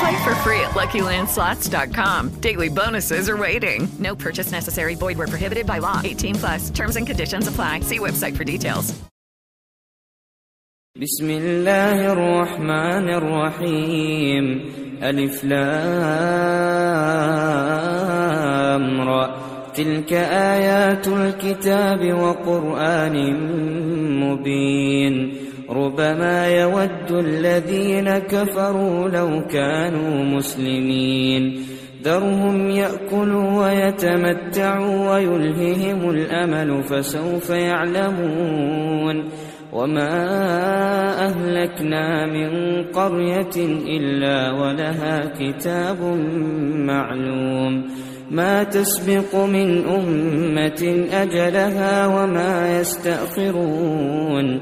Play for free at LuckyLandSlots.com. Daily bonuses are waiting. No purchase necessary. Void where prohibited by law. 18 plus. Terms and conditions apply. See website for details. بسم الله الرحمن الرحيم ألف لام را تلك آيات الكتاب وقرآن مبين ربما يود الذين كفروا لو كانوا مسلمين. ذرهم يأكلوا ويتمتعوا ويلههم الأمل فسوف يعلمون. وما أهلكنا من قرية إلا ولها كتاب معلوم. ما تسبق من أمة أجلها وما يستأخرون.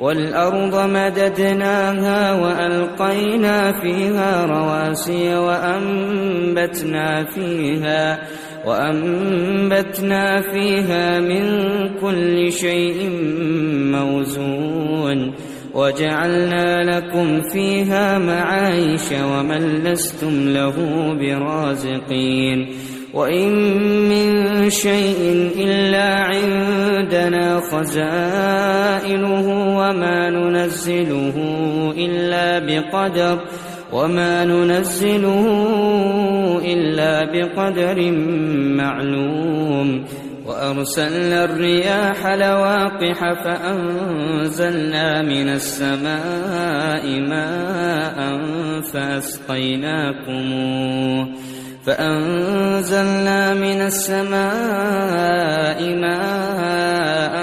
والأرض مددناها وألقينا فيها رواسي وأنبتنا فيها وأنبتنا فيها من كل شيء موزون وجعلنا لكم فيها معايش ومن لستم له برازقين وإن من شيء إلا عندنا خزائنه وما ننزله إلا بقدر وما ننزله إلا بقدر معلوم وأرسلنا الرياح لواقح فأنزلنا من السماء ماء فأسقيناكموه فأنزلنا من السماء ماء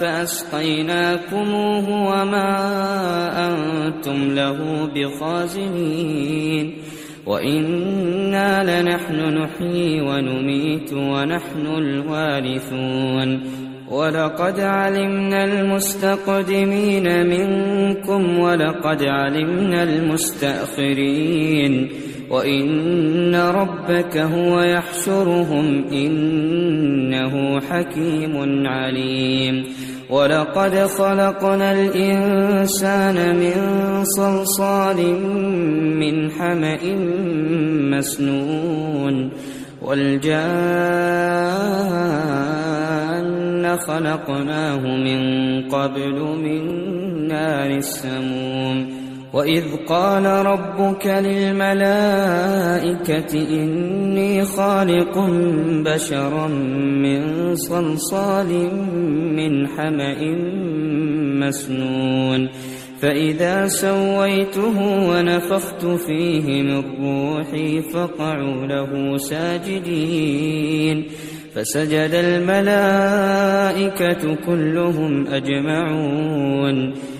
فأسقيناكموه وما أنتم له بخازنين وإنا لنحن نحيي ونميت ونحن الوارثون ولقد علمنا المستقدمين منكم ولقد علمنا المستأخرين وإن ربك هو يحشرهم إنه حكيم عليم ولقد خلقنا الإنسان من صلصال من حمأ مسنون والجان خلقناه من قبل من نار السموم وإذ قال ربك للملائكة إني خالق بشرا من صلصال من حمأ مسنون فإذا سويته ونفخت فيه من روحي فقعوا له ساجدين فسجد الملائكة كلهم أجمعون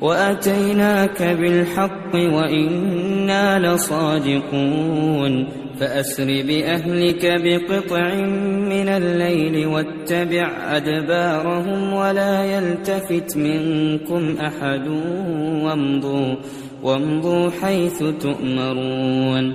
وأتيناك بالحق وإنا لصادقون فأسر بأهلك بقطع من الليل واتبع أدبارهم ولا يلتفت منكم أحد وامضوا وامضوا حيث تؤمرون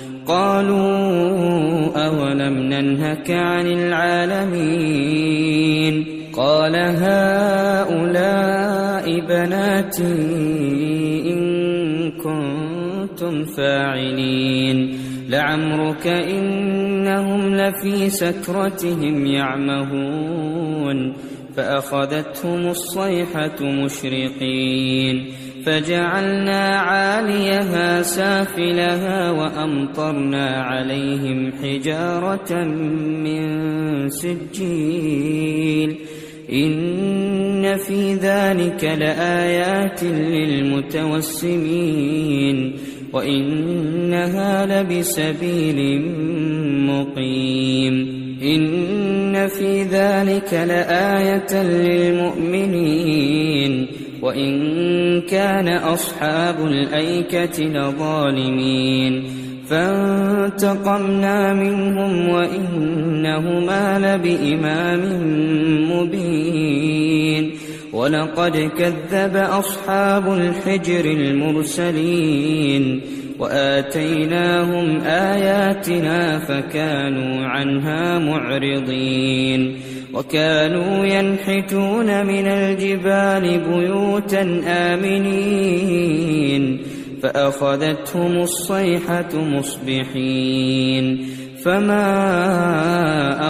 قالوا أولم ننهك عن العالمين؟ قال هؤلاء بناتي إن كنتم فاعلين. لعمرك إنهم لفي سكرتهم يعمهون. فأخذتهم الصيحة مشرقين. فجعلنا عاليها سافلها وأمطرنا عليهم حجارة من سجيل. إن في ذلك لآيات للمتوسمين. وإنها لبسبيل مقيم. إن في ذلك لآية للمؤمنين. وإن كان أصحاب الأيكة لظالمين. فانتقمنا منهم وإنهما لبإمام مبين. ولقد كذب أصحاب الحجر المرسلين. وآتيناهم آياتنا فكانوا عنها معرضين. وكانوا ينحتون من الجبال بيوتا آمنين فأخذتهم الصيحة مصبحين فما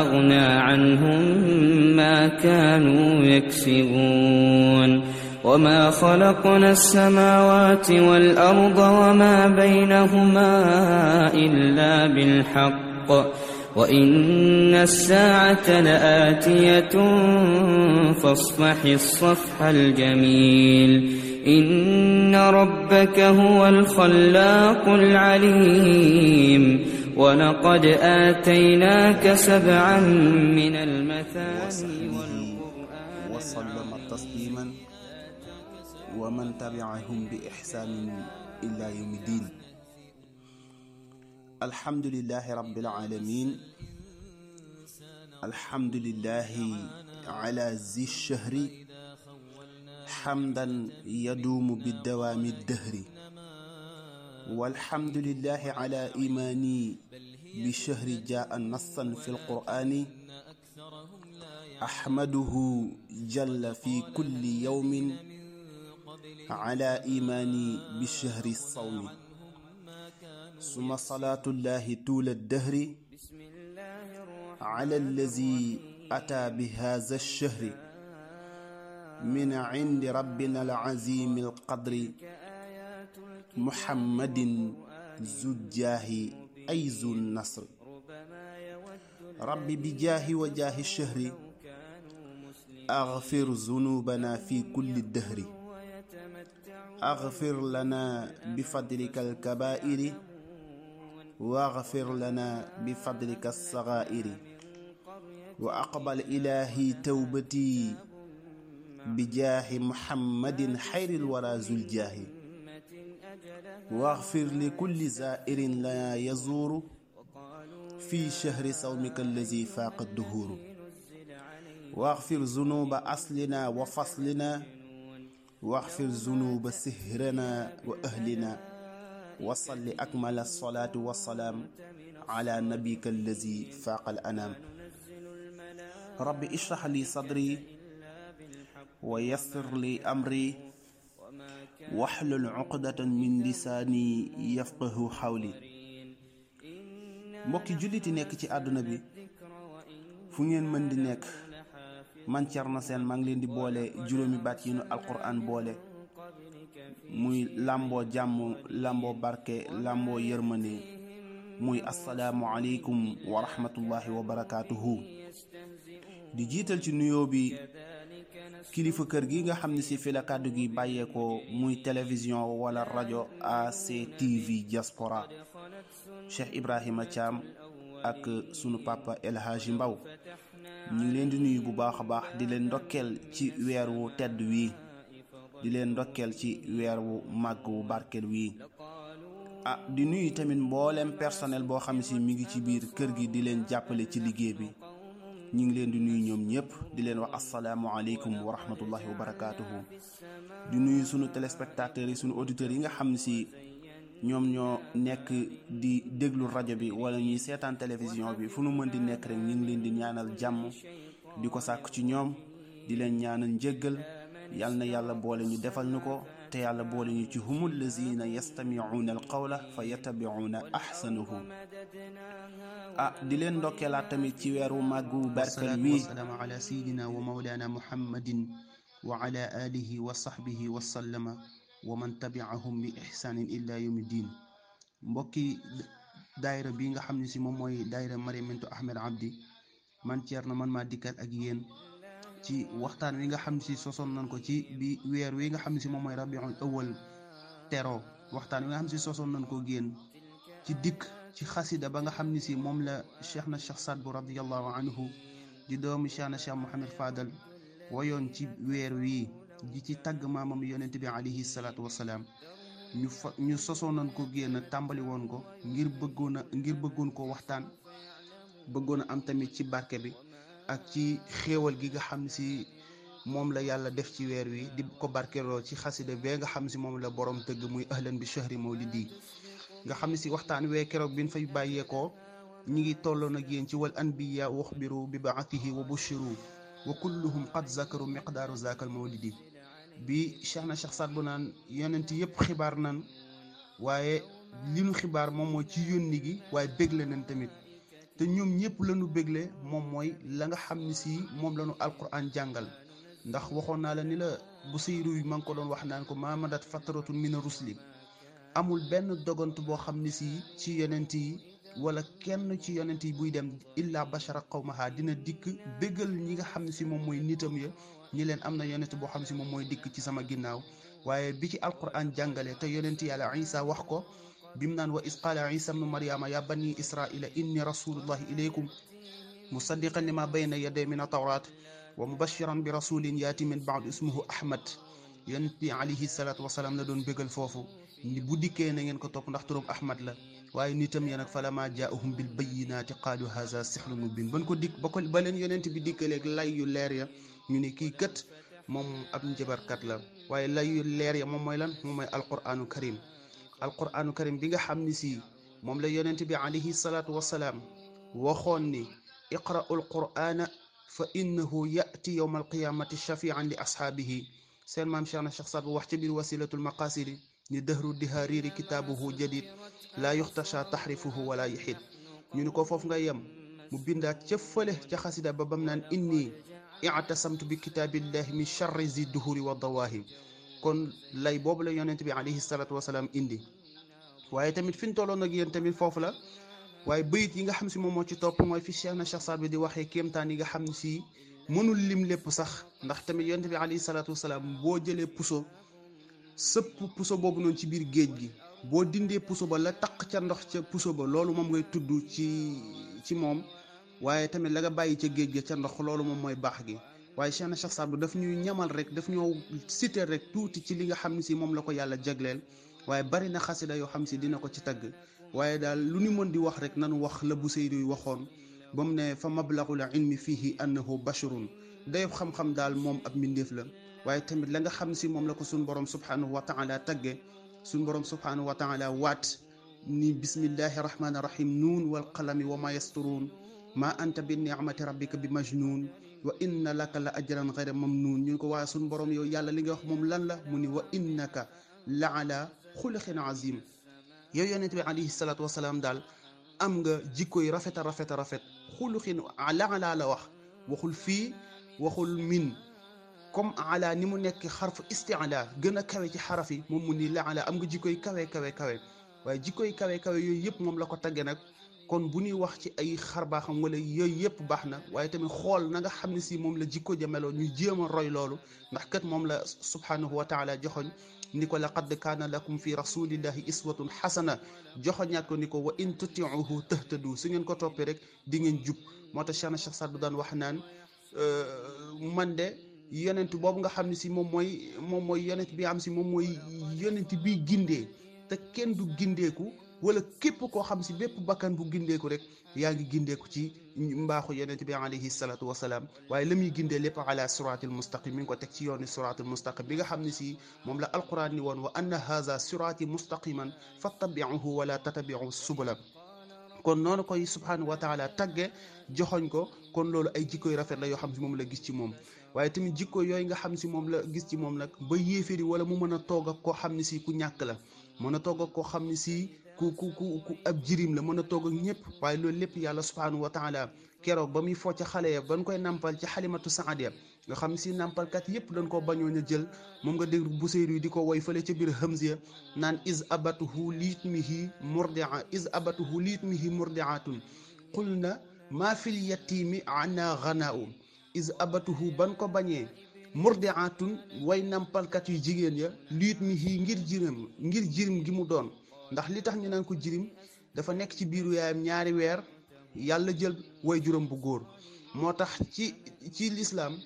أغنى عنهم ما كانوا يكسبون وما خلقنا السماوات والأرض وما بينهما إلا بالحق وإن الساعة لآتية فاصفح الصفح الجميل إن ربك هو الخلاق العليم ولقد آتيناك سبعا من المثاني والقرآن وسلم تسليما. ومن تبعهم بإحسان إلى يوم الدين. الحمد لله رب العالمين. الحمد لله على ذي الشهر حمدا يدوم بالدوام الدهر. والحمد لله على إيماني بشهر جاء نصا في القرآن. أحمده جل في كل يوم على إيماني بشهر الصوم. ثم صلاة الله طول الدهر على الذي أتى بهذا الشهر من عند ربنا العظيم القدر محمد ذو الجاه أي ذو النصر. ربي بجاه وجاه الشهر أغفر ذنوبنا في كل الدهر. أغفر لنا بفضلك الكبائر واغفر لنا بفضلك الصغائر. وأقبل إلهي توبتي بجاه محمد خير الورى ذو الجاه. واغفر لكل زائر لا يزور في شهر صومك الذي فاق الدهور. واغفر ذنوب أصلنا وفصلنا. واغفر ذنوب سهرنا وأهلنا. وصل أكمل الصلاة والسلام على نبيك الذي فاق الأنام. رب اشرح لي صدري ويسر لي أمري واحلل عقدة من لساني يفقه حولي. موكي جلتي نيك تي أدو نبي فنين من دي نيك من تيرنا سين مانجلين دي بولي جلومي بات القرآن بولي muy làmboo jàmm làmboo barke làmboo yërmande muy asalaamualeykum wa rahmatullahi wa barakaatuhu. Di jiital ci nuyoo bi kilifa kër gi nga xam ne si fi la kàddu gi bàyyeekoo muy télévision wala rajo ACTV diaspora Cheikh Ibrahima Thiam ak sunu papa El Hadji Mbaw. Leen di nuyu bu baax a baax di leen ndokkeel ci weer wu tedd wii di leen ndokkeel ci weer wu màgg wu barkeel wii. Ah di nuyu tamit mboolem personnel boo xam si mi ngi ci biir kër gi di leen jàppale ci liggéey bi. Ñu ngi leen di nuyu ñoom ñëpp di leen wax asalaamualeykum wa rahmatullahi wa barakaatuhu. Di nuyu sunu téléspectateurs yi sunu auditeurs yi nga xam si ñoom ñoo nekk di déglu rajo bi wala ñuy seetaan télévision bi fu nu mën di nekk rek ñu ngi leen di ñaanal jàmm di ko sàkk ci ñoom di leen ñaanal njëggal يالنا يالا بولي دفال نكو تي يالا بولي ني هم الذين يستمعون القول فيتبعون احسنه ا دي لين دوكلا تامي تي ويرو ماغو السلام على سيدنا ومولانا محمد وعلى اله وصحبه وسلم ومن تبعهم باحسان إلى يوم الدين مبوكي دايره بيغا خامني سي موم موي دايره مريم انت احمد عبدي مان تيرنا مان ما ديكال اك يين ci waxtaan wi nga xam si sosoon nañ ko ci bi weer wi nga xam si moom mooy rabiul awal tero. Waxtaan wi nga xam si sosoon nañ ko génn ci dikk ci xasida ba nga xam ne si moom la cheikh na cheikh Saad bu radiallahu anhu di doomu cheikh na cheikh Mouhamed Fadal wayoon ci weer wii di ci tàgg maamam yonent bi alayhi salaatu wasalaam ñu fa sosoon nañ ko génn tàmbali woon ko ngir bëggoon ngir bëggoon ko waxtaan bëggoon am tamit ci barke bi. Ak ci xéewal gi nga xam si moom la yàlla def ci weer wi di ko barkeloo ci xasida bee nga xam si moom la borom tëgg muy ahlan bi chahri mawlidi nga xam si waxtaan wee keroog bin fay bàyyeekoo ñi ngi tolloon ak yéen ci wal anbiya waxbiru bi baatihi wa bushiru wa kulluhum qad zakaru miqdaaru zakal mawlidi bi cheikh na cheikh Saad bu naan yonent yëpp xibaar nan waaye li nu xibaar moom mooy ci yónni gi waaye bégle nañ tamit te ñoom ñëpp lañu bégle moom mooy la nga xam ne si moom lañu alquran jàngal. ndax waxoon naa la ni la bu sayru yi ma ngi ko doon wax naan ko maamadat fatratun mina rusli. amul benn dogant boo xam ne si ci yonent yi wala kenn ci yonent yi buy dem illa bashara qawmaha dina dikk bégal ñi nga xam ne si moom mooy nitam ya ñi leen am na yonent boo xam si moom mooy dikk ci sama ginnaaw. waaye bi ci alquran jàngale te yonent yàlla isa wax ko bim naan wa is qaala isa bnu maryama ya bani israila inni rasulullahi ilaykum musaddiqan lima bayna yaday min atawrat wa mubashiran bi rasulin yaati min baad ismuhu ahmad yonent bi alayhi salaatu wasalaam la doon bégal foofu ni bu dikkee na ngeen ko topp ndax turam ahmad la waaye nitam ya nag falama jaahum bil bayinaati qaalu haza sixrun mubin ban ko dikk ba ko ba leen yonent bi dikkaleeg lay yu leer ya ñu ne kii kat moom ab njabarkat la waaye lay yu leer ya moom mooy lan moom mooy alquranu karim القرآن الكريم ديغا خامني سي موم لا يونتبي عليه الصلاة والسلام. وخوني اقرأ القرآن فإنه يأتي يوم القيامة شفيعا لأصحابه. سير مام شيخنا الشيخ صاحب وحتي بالوسيله المقاصد. ني دهر الدهارير كتابه جديد. لا يختشى تحريفه ولا يحيد. ني نكو فوف غا يم. مو بيندا تيفله إني اعتصمت بكتاب الله من شر زي الدهور والضواهي. Kon lay boobu la yonent bi alayhi salaatu wasalaam indi. waaye tamit fi ñu tolloon ak yéen tamit foofu la. waaye bayit yi nga xam si moom moo ci topp mooy fi cheikh na cheikh Saad bi di waxee kéemtaan yi nga xam si mënul lim lépp sax. ndax tamit yonent bi alayhi salaatu wasalaam boo jëlee puso sëpp puso boobu noonu ci biir géej gi boo dindee puso ba la taq ca ndox ca puso ba loolu moom ngay tudd ci ci moom. waaye tamit la nga bàyyi ca géej ga ca ndox loolu moom mooy baax gi. Waaye Cheikh na Cheikh Saad daf ñuy ñamal rek daf ñoo citer rek tuuti ci li nga xam ne si moom la ko yàlla jagleel waaye bari na xasida yoo xam si dina ko ci tagg waaye daal lu ñu mën di wax rek nanu wax la bu Seydi waxoon ba mu ne fa mablagul ilmi fihi annahu basharun dayob xam-xam daal moom ab mbindeef la waaye tamit la nga xam si moom la ko suñ borom subhanahu wa taala tagge suñ borom subhanahu wa taala waat ni bismillahi rahmani rahim nuun wal qalami wa ma yasturuun ma anta bi ni'mati rabbika bi majnuun وإن لك لأجرا غير ممنون نيكو وا سون بروم يو يالا ليغي واخ موم لأن لا موني وإنك لعلى خلق عظيم يو يونت بي عليه الصلاة والسلام دال أمغا جيكوي رافيتا رافيتا رافيت خلق على على لا واخ وخل في وخل من كم على نيمو نيك حرف استعلاء غنا كاوي تي حرفي موم موني لعلى أمغا جيكوي كاوي كاوي كاوي واي جيكوي كاوي كاوي يو ييب موم لاكو تاغي نك kon bu ñuy wax ci ay xarbaaxam wala yooyu yëpp baax na waaye tamit xool na nga xam ne si moom la jikko ja meloon ñu jéem roy loolu. Ndax kat moom la subhanahu wa taala joxoñ ni ko laqad kaana lakum fi rasulillahi iswatun xasana joxoñaat ko ni ko wa in tutiuhu tahtadu su ngeen ko toppee rek di ngeen jub. Moo tax Cheikhna Cheikh Saad daan wax naan man de yonent boobu nga xam ne si moom mooy moom mooy yonent bi am si moom mooy yonent bi gindee te kenn du gindeeku wala képp koo xam si bépp bakkan bu gindeeku rek yaa ngi gindeeku ci mbaaxu yonent bi alayhi salaatu wasalaam waaye la muy gindee lépp ala siratil mustaqim mi ngi ko teg ci yooni siratil mustaqim bi nga xam ne si moom la alquran ni woon wa anna haza sirati mustaqiman fattabiuhu wala tatabiu subula kon noonu koy subhanahu wa taala tagge joxoñ ko kon loolu ay jikko yu rafet la yoo xam si moom la gis ci moom waaye tamit jikko yooyu nga xam si moom la gis ci moom nag ba yéeféri wala mu mën a toog ak koo xam ne si ku ñàkk la mën a toog ak koo xam ne si ku ku ku ab jirim la mën a toog ak ñëpp. Waaye loolu lépp yàlla subhanahu wa taala keroog ba muy foo ca xale ya ban koy nampal ci xalimatu saadiya nga xam si nampalkat yépp dañ koo bañoon a jël. Moom nga dégg Buseyri di ko woy fële ca biir Hamziya naan is abatuhu liitmihi murdia is abatuhu liitmihi murdiatun. Qul na maa fil yatimi ana ghanaaum is abatuhu ban ko bañee murdiatun way nampalkat yu jigéen ya liitmihi ngir jirim ngir jirim gi mu doon. Ndax li tax ñu naan ko jirim dafa nekk ci biiru yaayam ñaari weer yàlla jël way juróom bu góor. moo tax ci ci lislaam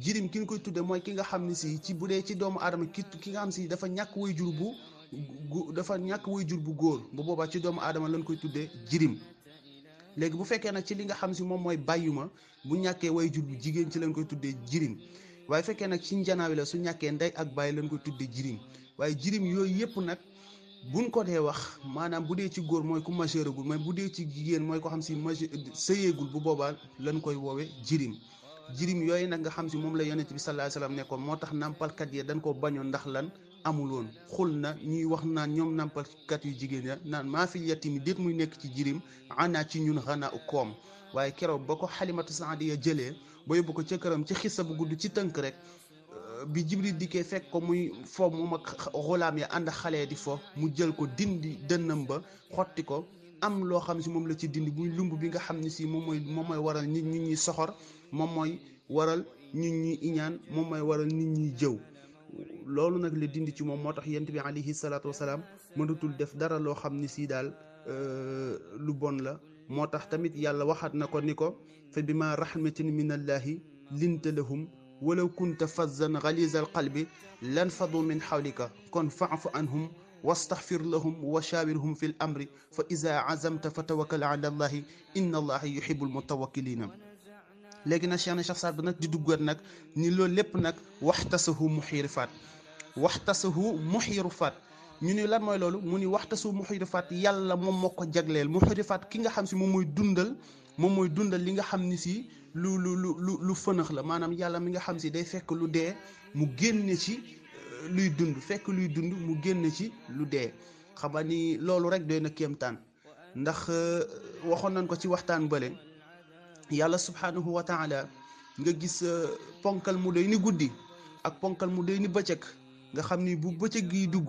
jirim ki ñu koy tudde mooy ki nga xam ne si ci bu dee ci doomu aadama ki ki nga xam si dafa ñàkk way jur bu dafa ñàkk way jur bu góor. bu boobaa ci doomu aadama lañ koy tuddee jirim. léegi bu fekkee nag ci li nga xam si moom mooy bàyyuma bu ñàkkee way jur bu jigéen ci lañ koy tuddee jirim. waaye fekkee nag ci njanaawi la su ñàkkee ndey ak bàyyi lañ koy tuddee jirim. waaye jirim yooyu yëpp nag buñ ko dee wax maanaam bu dee ci góor mooy ku majeuragul mais bu dee ci jigéen mooy ko xam si majeur sëyeegul bu boobaa lañ koy woowe jirim. Jirim yooyu nag nga xam si moom la yonent bi sallallahu alayhi wasallam nekkoon moo tax nampalkat yi dañ koo bañoon ndax lan? Amul woon. Xul na ñuy wax naan ñoom nampalkat yu jigéen ya naan maa fi yatimi déet muy nekk ci jirim ana ci ñun xanaa koom. Waaye keroog ba ko xalimatu saadiya jëlee ba yóbbu ko ca këram ci xissa bu gudd ci tënk rek bi jibril dikkee fekk ko muy fo moom ak xulaam ya ànd xale di fo mu jël ko dindi dënnam ba xotti ko am loo xam si moom la ci dindi muy lumb bi nga xam ne si moom mooy moom mooy waral nit ñi ñuy soxor moom mooy waral nit ñi iñaan moom waral nit ñi jëw loolu nag la dindi ci moom moo tax yent bi alayhi salaatu def dara loo xam ne si lu bon la moo tamit yàlla waxaat na ko ni fa bi ma rahmatin min allahi linta lahum ولو كنت فظا غليظ القلب لانفضوا من حولك. كن فاعف عنهم واستغفر لهم وشاورهم في الأمر. فإذا عزمت فتوكل على الله. إن الله يحب المتوكلين. لكن اشيانا شخصات بنك دي دوغور نك. ني لو لب نك. وحتسه محرفات وحتسه محرفات ني ني لأن موي لولو موني وحتسه محرفات يالا موم مكو جاغليل محرفات كيغا خامسي موم موي دوندال موم دوندال ليغا خامني سي lu lu lu lu lu fënax la. Maanaam yàlla mi nga xam si day fekk lu dee mu génne ci luy dund. Fekk luy dund mu génne ci lu dee. Xam nga ni loolu rek doy na kéemtaan. Ndax waxoon nañ ko ci waxtaan bële. Yàlla subhanahu wa nga gis ponkal mu day ni guddi ak ponkal mu day ni bëccëg. Nga xam ni bu bëccëg gi dugg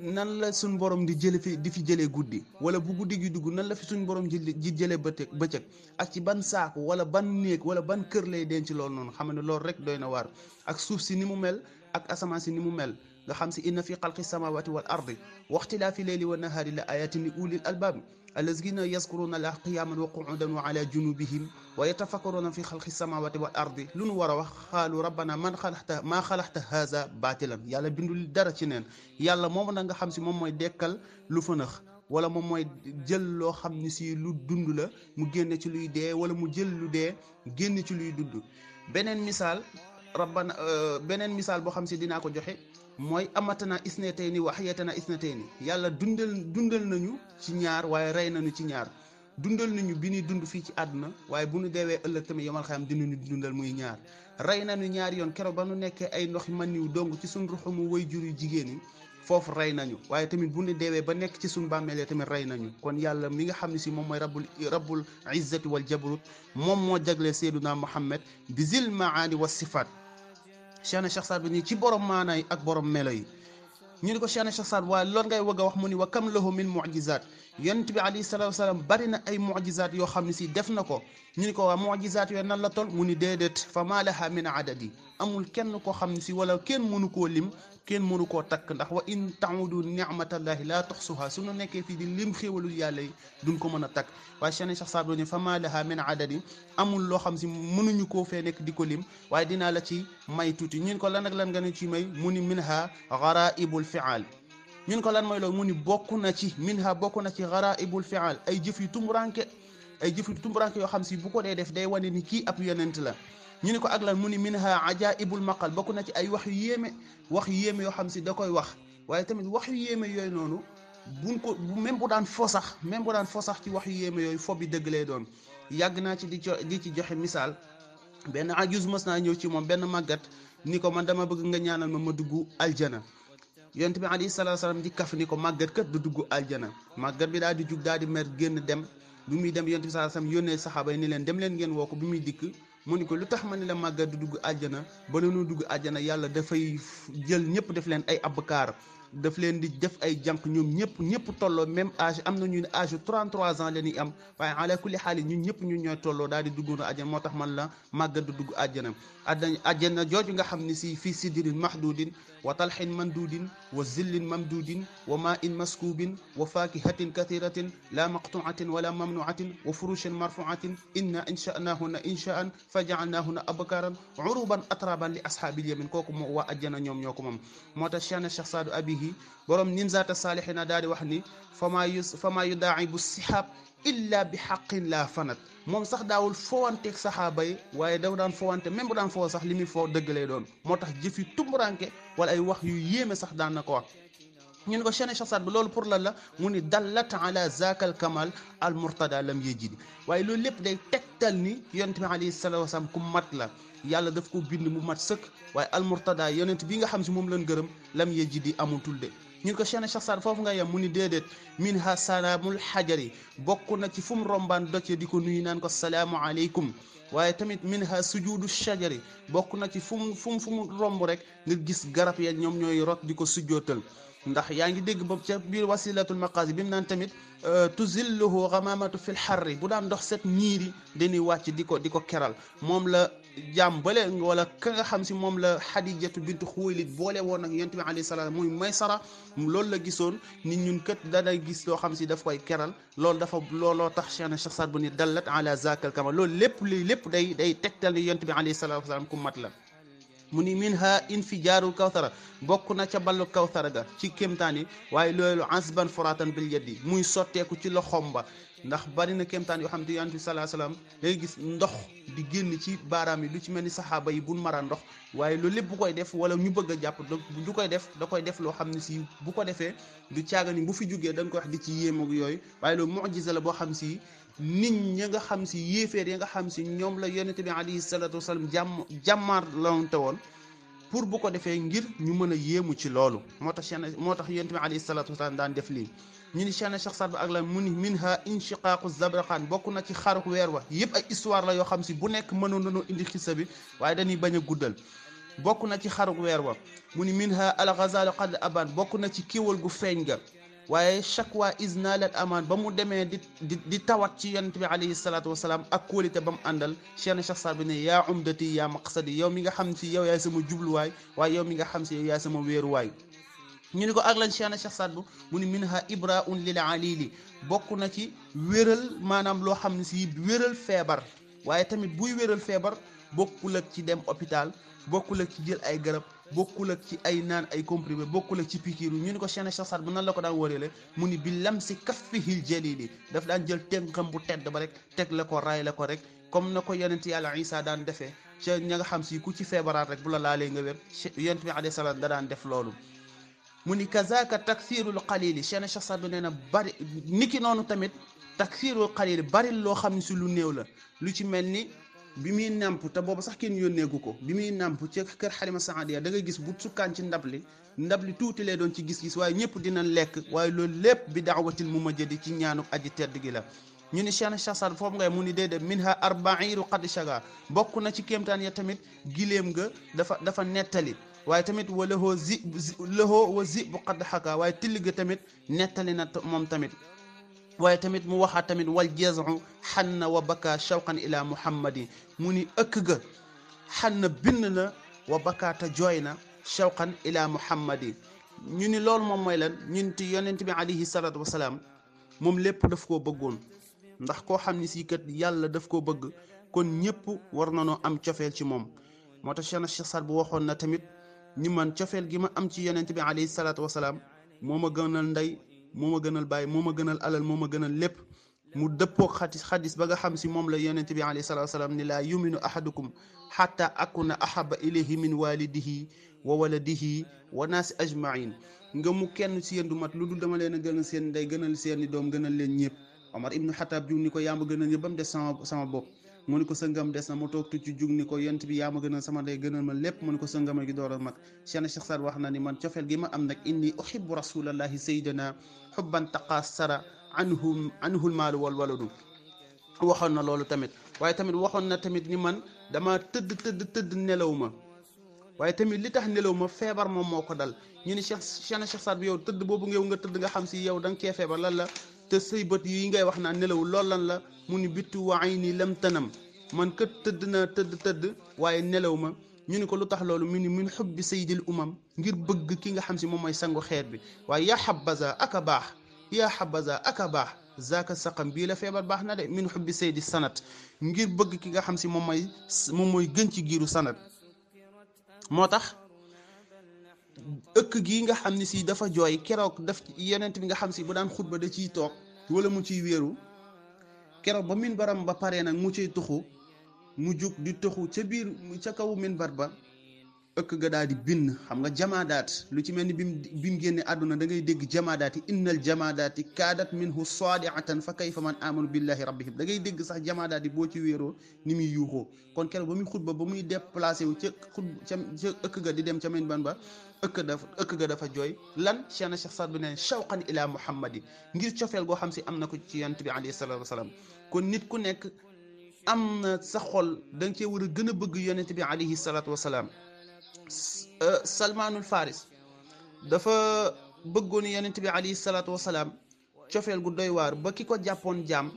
nan la suñ borom di jële fi di fi jëlee guddi wala bu guddi gi dugg nan la fi suñ borom ji jëlee bëccëg bëccëg ak ci ban saaku wala ban néeg wala ban kër lay denc loolu noonu xam ne loolu rek doy na waar ak suuf si ni mu mel ak asamaan si ni mu mel nga xam si inna fi xalqi samawati wal ardi waxtilaafi leyli wa nahaari la ayatin li ulil albaab الذين يذكرون الله قياما وقعودا وعلى جنوبهم ويتفكرون في خلق السماوات والأرض لن ورا وخال ربنا من خلقت ما خلقت هذا باطلا. يلا بندول دارا سي نين يلا موم داغا خامسي موم موي ديكال لو فنخ. ولا موم موي جيل لو خامني سي لو دوند لا. مو ген سي لوي دي ولا مو جيل لو دي ген سي لوي دوند بنين مثال ربنا آه، بنين مثال بو خامسي دينا كو جوخي mooy amatana isnatayni wa xayatana isnatayni. Yàlla dundal dundal nañu ci ñaar waaye rey nañu ci ñaar. Dundal nañu bi ñuy dund fii ci àdduna waaye bu ñu deewee ëllëg tamit yomal xam dinañu dundal muy ñaar. Rey nañu ñaar yoon keroog ba nu nekkee ay ndox man niw dong ci suñ ruxumu way jur yu jigéen ñi foofu rey nañu. Waaye tamit bu ñu deewee ba nekk ci suñ bàmmeelee tamit rey nañu. Kon yàlla mi nga xam ne si moom mooy rabbul rabbul izzati wal jabarut moom moo jagleel seyduna muhammad bi zil maani wa sifaat. Cheikh na Cheikh Bou nii ci borom maanaay ak borom melo yi. Ñu ni ko Cheikh Cheikh Saad waaye loolu ngay wëgg a wax mu ni wa kam lahu min mu'jizat yonent bi alayhi salaatu wasalaam bari na ay mu'jizat yoo xam ne si def na ko. Ñu ni ko waa mu'jizat yooyu nan la tol mu ni déedéet fa laha min adadi amul kenn koo xam ne si wala kenn mënu koo lim kenn mënu koo takk ndax wa in taudu nicmatallahi laa tuxsuha suñu nekkee fii di lim xéewalul yàlla yi duñ ko mën a takk waaye Cheikh Saad ni fa laha min adadi amul loo xam si mënuñu koo fee nekk di ko lim waaye dinaa la ci may tuuti ñun ko lan ak lan nga ci may mu ni minha garaibul fial ñun ko lan mooy loolu mu ni bokk na ci minha bokk na ci garaibul fial ay jëf yu tumuranke ay jëf yu yoo xam si bu ko dee def day wane ni kii ab yonent la ñu ni ko ak lan mu ni minha ajaibul maqal bokk na ci ay wax yu yéeme wax yu yéeme yoo xam si da koy wax waaye tamit wax yu yéeme yooyu noonu buñ ko même bu daan fo sax même bu daan fo sax ci wax yu yéeme yooyu fo bi dëgg lay doon yàgg naa ci di ci joxe misaal benn ajus mës naa ñëw ci moom benn màggat ni ko man dama bëgg nga ñaanal ma ma dugg aljana yonent bi alayhi salaam di kaf ni ko màggat kat du dugg aljana màggat bi daal di jug daal di mer génn dem bi muy dem yonent bi salaatu salaam yónnee saxaaba yi ni leen dem leen ngeen woo ko bi muy dikk mu ni ko lu tax ma ni la màggat du dugg àjjana ba noonu dugg àjjana yàlla dafay jël ñëpp def leen ay abkaar daf leen di def ay jànq ñoom ñëpp ñëpp tolloo même âge am na ñu ne âge 33 ans la ñuy am waaye ala kulli xaali ñun ñëpp ñun ñooy tolloo daal di dugg na àjjana moo tax man la màggat du dugg àjjana. Àjjana jooju nga xam ne si fii sidrin mahdudin وطلح ممدود وزل ممدود وماء مسكوب وفاكهة كثيرة لا مقطوعة ولا ممنوعة وفروش مرفوعة إنا إنشأناهن إنشاء فجعلناهن أبكارا عروبا أترابا لأصحاب اليمين. كوكم وأجنا نيوم نيوكم موتا الشيان الشخص أبيه بروم نمزات الصالحين داري وحني فما, فما يداعب السحاب illa bi xaqin la fanat moom sax daawul fowanteeg saxaaba yi waaye daw daan fowante même bu daan foo sax li muy foo dëgg lay doon moo tax jëf yu tumburanke wala ay wax yu yéeme sax daan na ko wax ñu ne ko Cheikh Saad bi loolu pour lan la mu ni dallat ala zakal kamal al murtada lam yejidi waaye loolu lépp day tegtal ni yonent bi alayhi salaatu wasalaam ku mat la yàlla daf ko bind mu mat sëkk waaye al murtada yonent bi nga xam si moom lañ gërëm lam yejidi amutul de ñu ko Cheikh Saad foofu nga yem mu ni déedéet min ha salaamul xajari bokk na ci fu mu rombaan docce di ko nuyu naan ko salaamu aleykum waaye tamit min ha sujudu shajari bokk na ci fu mu fu mu fu mu romb rek nga gis garab ya ñoom ñooy rot di ko sujjootal ndax yaa ngi dégg boobu ca biir wasilatul maqaasi bi mu naan tamit tuzilluhu gamamatu fil xarri bu daan set ñiiri dañuy wàcc di ko di ko keral moom la jaam bale wala ka nga xam si moom la xadijatu bintu xuwaylid boole woon ak yonent bi alayhi salaam muy maysara loolu la gisoon nit ñun kët dana gis loo xam si daf koy keral loolu dafa looloo tax Cheikh na Saad bu ni dallat ala zakal kamal loolu lépp li lépp day day tegtal ni yonent bi alayhi salaatu wasalaam ku mat la mu ni min ha infijaarul kawsara bokk na ca ballu kawsara ga ci kéemtaan yi waaye loolu ansban foratan bil yeddi muy sotteeku ci loxom ba ndax bari na kéemtaan yoo xam te yonent bi salaa salaam day gis ndox di génn ci baaraam yi lu ci mel ni saxaaba yi buñ mara ndox waaye loolu lépp bu koy def wala ñu bëgg a jàpp du koy def da koy def loo xam ne si bu ko defee du caaga ni bu fi jógee dañ koy wax di ci yéem yooyu waaye loolu mujiza la boo xam si nit ña nga xam si yéeféer ya nga xam si ñoom la yonent bi alayhi salaatu wasalaam jàmm jàmmaar lawante woon pour bu ko defee ngir ñu mën a yéemu ci loolu. moo tax moo tax yonent bi alayhi salaatu wasalaam daan def lii. Ñu ni Cheikh na Cheikh Bou ak la mu minha inshiqaaqu zabraqaan bokk na ci xaruk weer wa yëpp ay histoire la yoo xam si bu nekk mënoon nañoo indi xissa bi waaye dañuy bañ a guddal bokk na ci xaruk weer wa mu minha al qad aban bokk na ci kéwal gu feeñ ga waaye chaque waa isnalat amaan ba mu demee di tawat ci yonent bi alayhi salaatu wasalaam ak kóolite ba mu àndal Cheikh na Cheikh Saad bi ne yaa umdati yaa maqsadi yow mi nga xam si yow yaay sama jubluwaay waaye yow mi nga xam si yow yaay sama wéeruwaay ñu ni ko ak lan Cheikh na Cheikh Saad bu mu ni minha ibraun lil alili bokk na ci wéral maanaam loo xam ne si wéral feebar waaye tamit buy wéral feebar bokkul ak ci dem hôpital bokkul ak ci jël ay garab bokkul ak ci ay naan ay comprimé bokkul ak ci pikiiru ñu ni ko Cheikh na Cheikh Saad bu nan la ko daan wóorele mu ni bi lam si jalili daf daan jël tënkam bu tedd ba rek teg la ko raay la ko rek comme na ko yonent yàlla Isa daan ca ña nga xam si ku ci feebaraat rek bu la laalee nga wér yonent bi alayhi salaam da daan def loolu mu ni kazaka taksirul xalili Cheikh na Cheikh Saad bu nee na bari niki noonu tamit taksirul xalili bari loo xam ne si lu néew la. Lu ci mel ni bi muy nàmp te boobu sax kenn yónneeku ko bi muy nàmp ci kër Xalima Saadiya da nga gis bu sukkaan ci ndab li ndab li tuuti lee doon ci gis-gis waaye ñëpp dinañ lekk waaye loolu lépp bi daawatil mu ma jëdi ci ñaanu aji tedd gi la. Ñu ni Cheikh na Cheikh Saad foofu ngay mu ni déedéet minha arbairu qad shaga bokk na ci kéemtaan ya tamit giléem nga dafa dafa nettali. Waaye tamit wa lahoo zi lahoo wa zi bu xadd xaka waaye till tamit nettali na moom tamit waaye tamit mu waxaat tamit wal jazu xanna wa baka shawqan ila muhammadi mu ni ëkk ga xanna bind na wa bakaata jooy na shawqan ila muhammadi ñu ni loolu moom mooy lan ñun ti yonent bi alayhi salaatu wasalaam moom lépp daf koo bëggoon ndax koo xam ni si kat yàlla daf koo bëgg kon ñëpp war nanoo am cofeel ci moom moo tax Cheikh Cheikh Saad bu waxoon na tamit ñi man cofeel gi ma am ci yonent bi alayhi salaatu wasalaam moo ma gënal ndey moo ma gënal bàyyi moo ma gënal alal moo ma gënal lépp mu dëppoog xadis xadis ba nga xam si moom la yonent bi alayhi salaatu wasalaam ni laa yuminu ahadukum xatta akuna ahaba ilayhi min walidihi wa waladihi wa naasi ajmain nga mu kenn si yéen du mat lu dul dama leen gënal seen ndey gënal seen i doom gënal leen ñëpp Omar ibnu Xataab jug ni ko yaa gënal ñëpp ba mu sama sama bopp mu ni ko sëngam des na mu toog tucc jug ni ko yent bi yaa ma gënal sama ndey gënal ma lépp mu ni ko sëngama gi door a mat Cheikh Cheikh Saad wax na ni man cofeel gi ma am nag inni uhibbu rasulallahi sayyidina xubban taqassara anhu anhul maalu wal waladu waxoon na loolu tamit waaye tamit waxoon na tamit ni man dama tëdd tëdd tëdd nelaw ma waaye tamit li tax nelaw ma feebar moom moo ko dal ñu ni Cheikh Cheikh Cheikh Saad bi yow tëdd boobu ngeew nga tëdd nga xam si yow da nga kee feebar lan la te say bët yi ngay wax naa nelaw loolu lan la mu ni bittu wa ayni lam tanam. man kat tëdd na tëdd tëdd waaye nelaw ma. ñu ni ko lu tax loolu mu ni min xubbi sayyidil umam ngir bëgg ki nga xam si moom mooy sangu xeet bi. waaye yaa xabaza aka baax yaa xabaza aka baax zaaka saqam bii la feebar baax na de min xubbi saydi sanat ngir bëgg ki nga xam si moom mooy moom mooy gën ci giiru sanat. moo tax ëkk gi nga xam ne si dafa jooy keroog daf yonent bi nga xam si bu daan xutba da ciy toog wala mu ciy wéeru. keroog ba min baram ba pare nag mu ciy tuxu mu jug di tuxu ca biir ca kaw min ba ëkk ga daal di bind. Xam nga jamaadaat lu ci mel ni bim bi mu génne àdduna da ngay dégg jamaadaat yi innal jamaadaat yi kaadat minhu saadiatan fa kayfa man amanu billahi rabbihim. Da ngay dégg sax jamaadaat yi boo ci wéeroo muy yuuxoo. Kon keroog ba muy xutba ba muy déplacé wu ca xut ca ca ëkk ga di dem ca min ban ba ëkk dafa ga dafa jooy lan Cheikh na Cheikh Saad bi ne shawqan ila muhammadi ngir cofeel goo xam si am na ko ci yonent bi alayhi salaatu wasalaam kon nit ku nekk am na sa xol da nga cee war a gën a bëgg yonent bi alayhi salaatu wasalaam salmaanul faris dafa bëggoon yonent bi alayhi salaatu wasalaam cofeel gu doy waar ba ki ko jàppoon jaam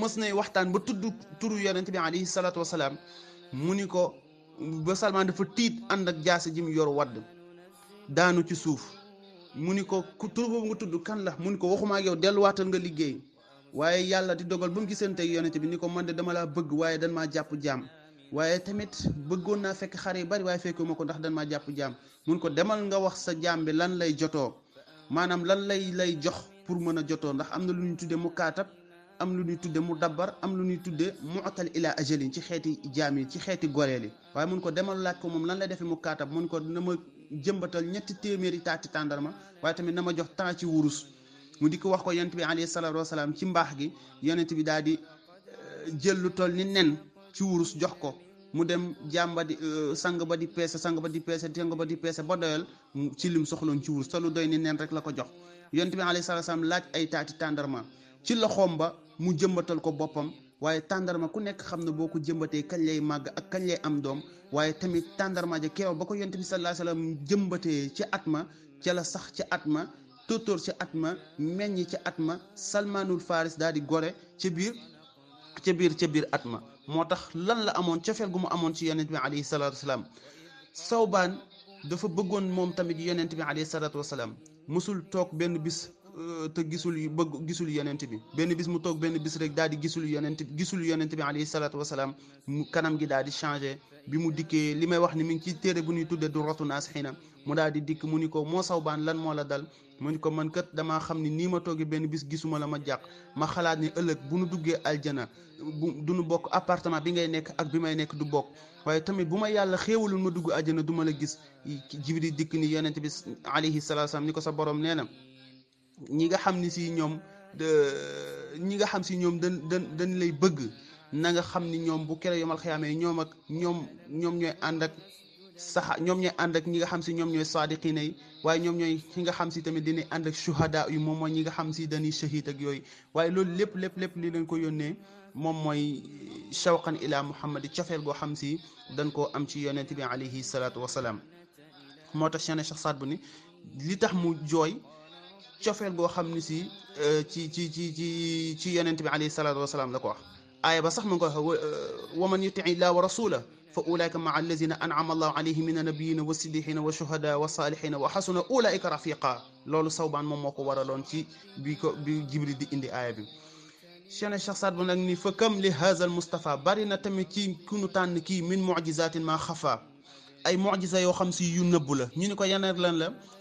mës nay waxtaan ba tudd turu yonent bi alayhi salaatu wasalaam mu ni ko ba salmaan dafa tiit ànd ak jaase ji mu yor wadd daanu ci suuf mu ni ko ku tur boobu nga tudd kan la mu ni ko waxuma ak yow delluwaatal nga liggéey waaye yàlla di dogal ba mu gisante ak yonent bi ni ko man de dama laa bëgg waaye dan maa jàpp jaam waaye tamit bëggoon naa fekk xare yu bari waaye fekkuma ko ndax dan maa jàpp jaam mun ko demal nga wax sa jaam bi lan lay jotoo maanaam lan lay lay jox pour mën a jotoo ndax am na lu ñu tudde mu kaatab am lu ñuy tudde mu dabbar am lu ñuy tudde mu'tal ila ajalin ci xeeti jaam yi ci xeeti goreel yi. Waaye mun ko demal laaj ko moom lan la defe mu kaatab mun ko na ma jëmbatal ñetti téeméeri taati tàndarma waaye tamit na ma jox temps ci wurus. Mu di ko wax ko yonent bi alayhi salaatu wasalaam ci mbaax gi yonent bi daal di jël lu toll ni nen wurus jox ko. Mu dem jàmba di sang ba di peese sang ba di peese sang ba di peese ba doyal ci lim soxloon ci wurus te lu doy ni nen rek la ko jox. Yonent bi alayhi salaatu laaj ay taati tàndarma ci loxoom ba mu jëmbatal ko boppam waaye tàndarma ku nekk xam ne boo ko jëmbatee kañ lay màgg ak kañ lay am doom waaye tamit tàndarma ja keroog ba ko yonent bi sallallahu alayhi wasallam jëmbatee ci at ma ca la sax ci at ma tóotóor ci at ma meññ ci at ma salmaanul faris daal di gore ca biir ca biir ca biir at ma moo tax lan la amoon cofeel gu mu amoon ci yonent bi alayhi salaatu wasalaam sawbaan dafa bëggoon moom tamit yonent bi alayhi salaatu wasalaam musul toog benn bis te gisul bëgg gisul yonent bi benn bis mu toog benn bis rek daal di gisul yonent bi gisul yonent bi alayhi salaatu wasalaam mu kanam gi daal di changé bi mu dikkee li may wax ni mi ngi ci téere bu ñuy tuddee du rotu naas xëy na mu daal di dikk mu ni ko moo sawbaan lan moo la dal mu ni ko man kat damaa xam ni nii ma toogee benn bis gisuma la ma jàq ma xalaat ni ëllëg bu nu duggee aljana bu du nu bokk appartement bi ngay nekk ak bi may nekk du bokk waaye tamit bu ma yàlla xéewalul ma dugg aljana du ma la gis jibril dikk ni yonent bi alayhi salaatu wasalaam ni ko sa borom nee na ñi nga xam ni si ñoom ñi nga xam si ñoom dañ dañ dañ lay bëgg na nga xam ni ñoom bu kere yomal xiyaamee ñoom ak ñoom ñoom ñooy ànd ak sax ñoom ñooy ànd ak ñi nga xam si ñoom ñooy saadiqina yi waaye ñoom ñooy ñi nga xam si tamit dina ànd ak shuhada yu moom mooy ñi nga xam si dañuy shahid ak yooyu. Waaye loolu lépp lépp lépp li leen ko yónnee moom mooy shawqan ila muhammadi cofeel goo xam si dañ koo am ci yonent bi alayhi salaatu wasalaam moo tax Cheikh Saad bu ni li tax mu jooy cofeel goo xam ni si ci ci ci ci ci yonent bi alayhi salaatu wasalaam la ko wax aaya ba sax mu ngi wax wa man yutii illah wa rasula fa ulaika maa allazina an'ama allahu alayhim min annabiyina wa siddiqina wa shuhada wa salihina wa xasuna ulaika rafiqa loolu sawbaan moom moo ko waraloon ci bi ko bi jibril di indi aaya bi Cheikh Cheikh Saad bu nag ni fa kam li haza al Mustafa bari na tamit ci ku nu tànn kii min mujizatin ma xafa ay mujiza yoo xam si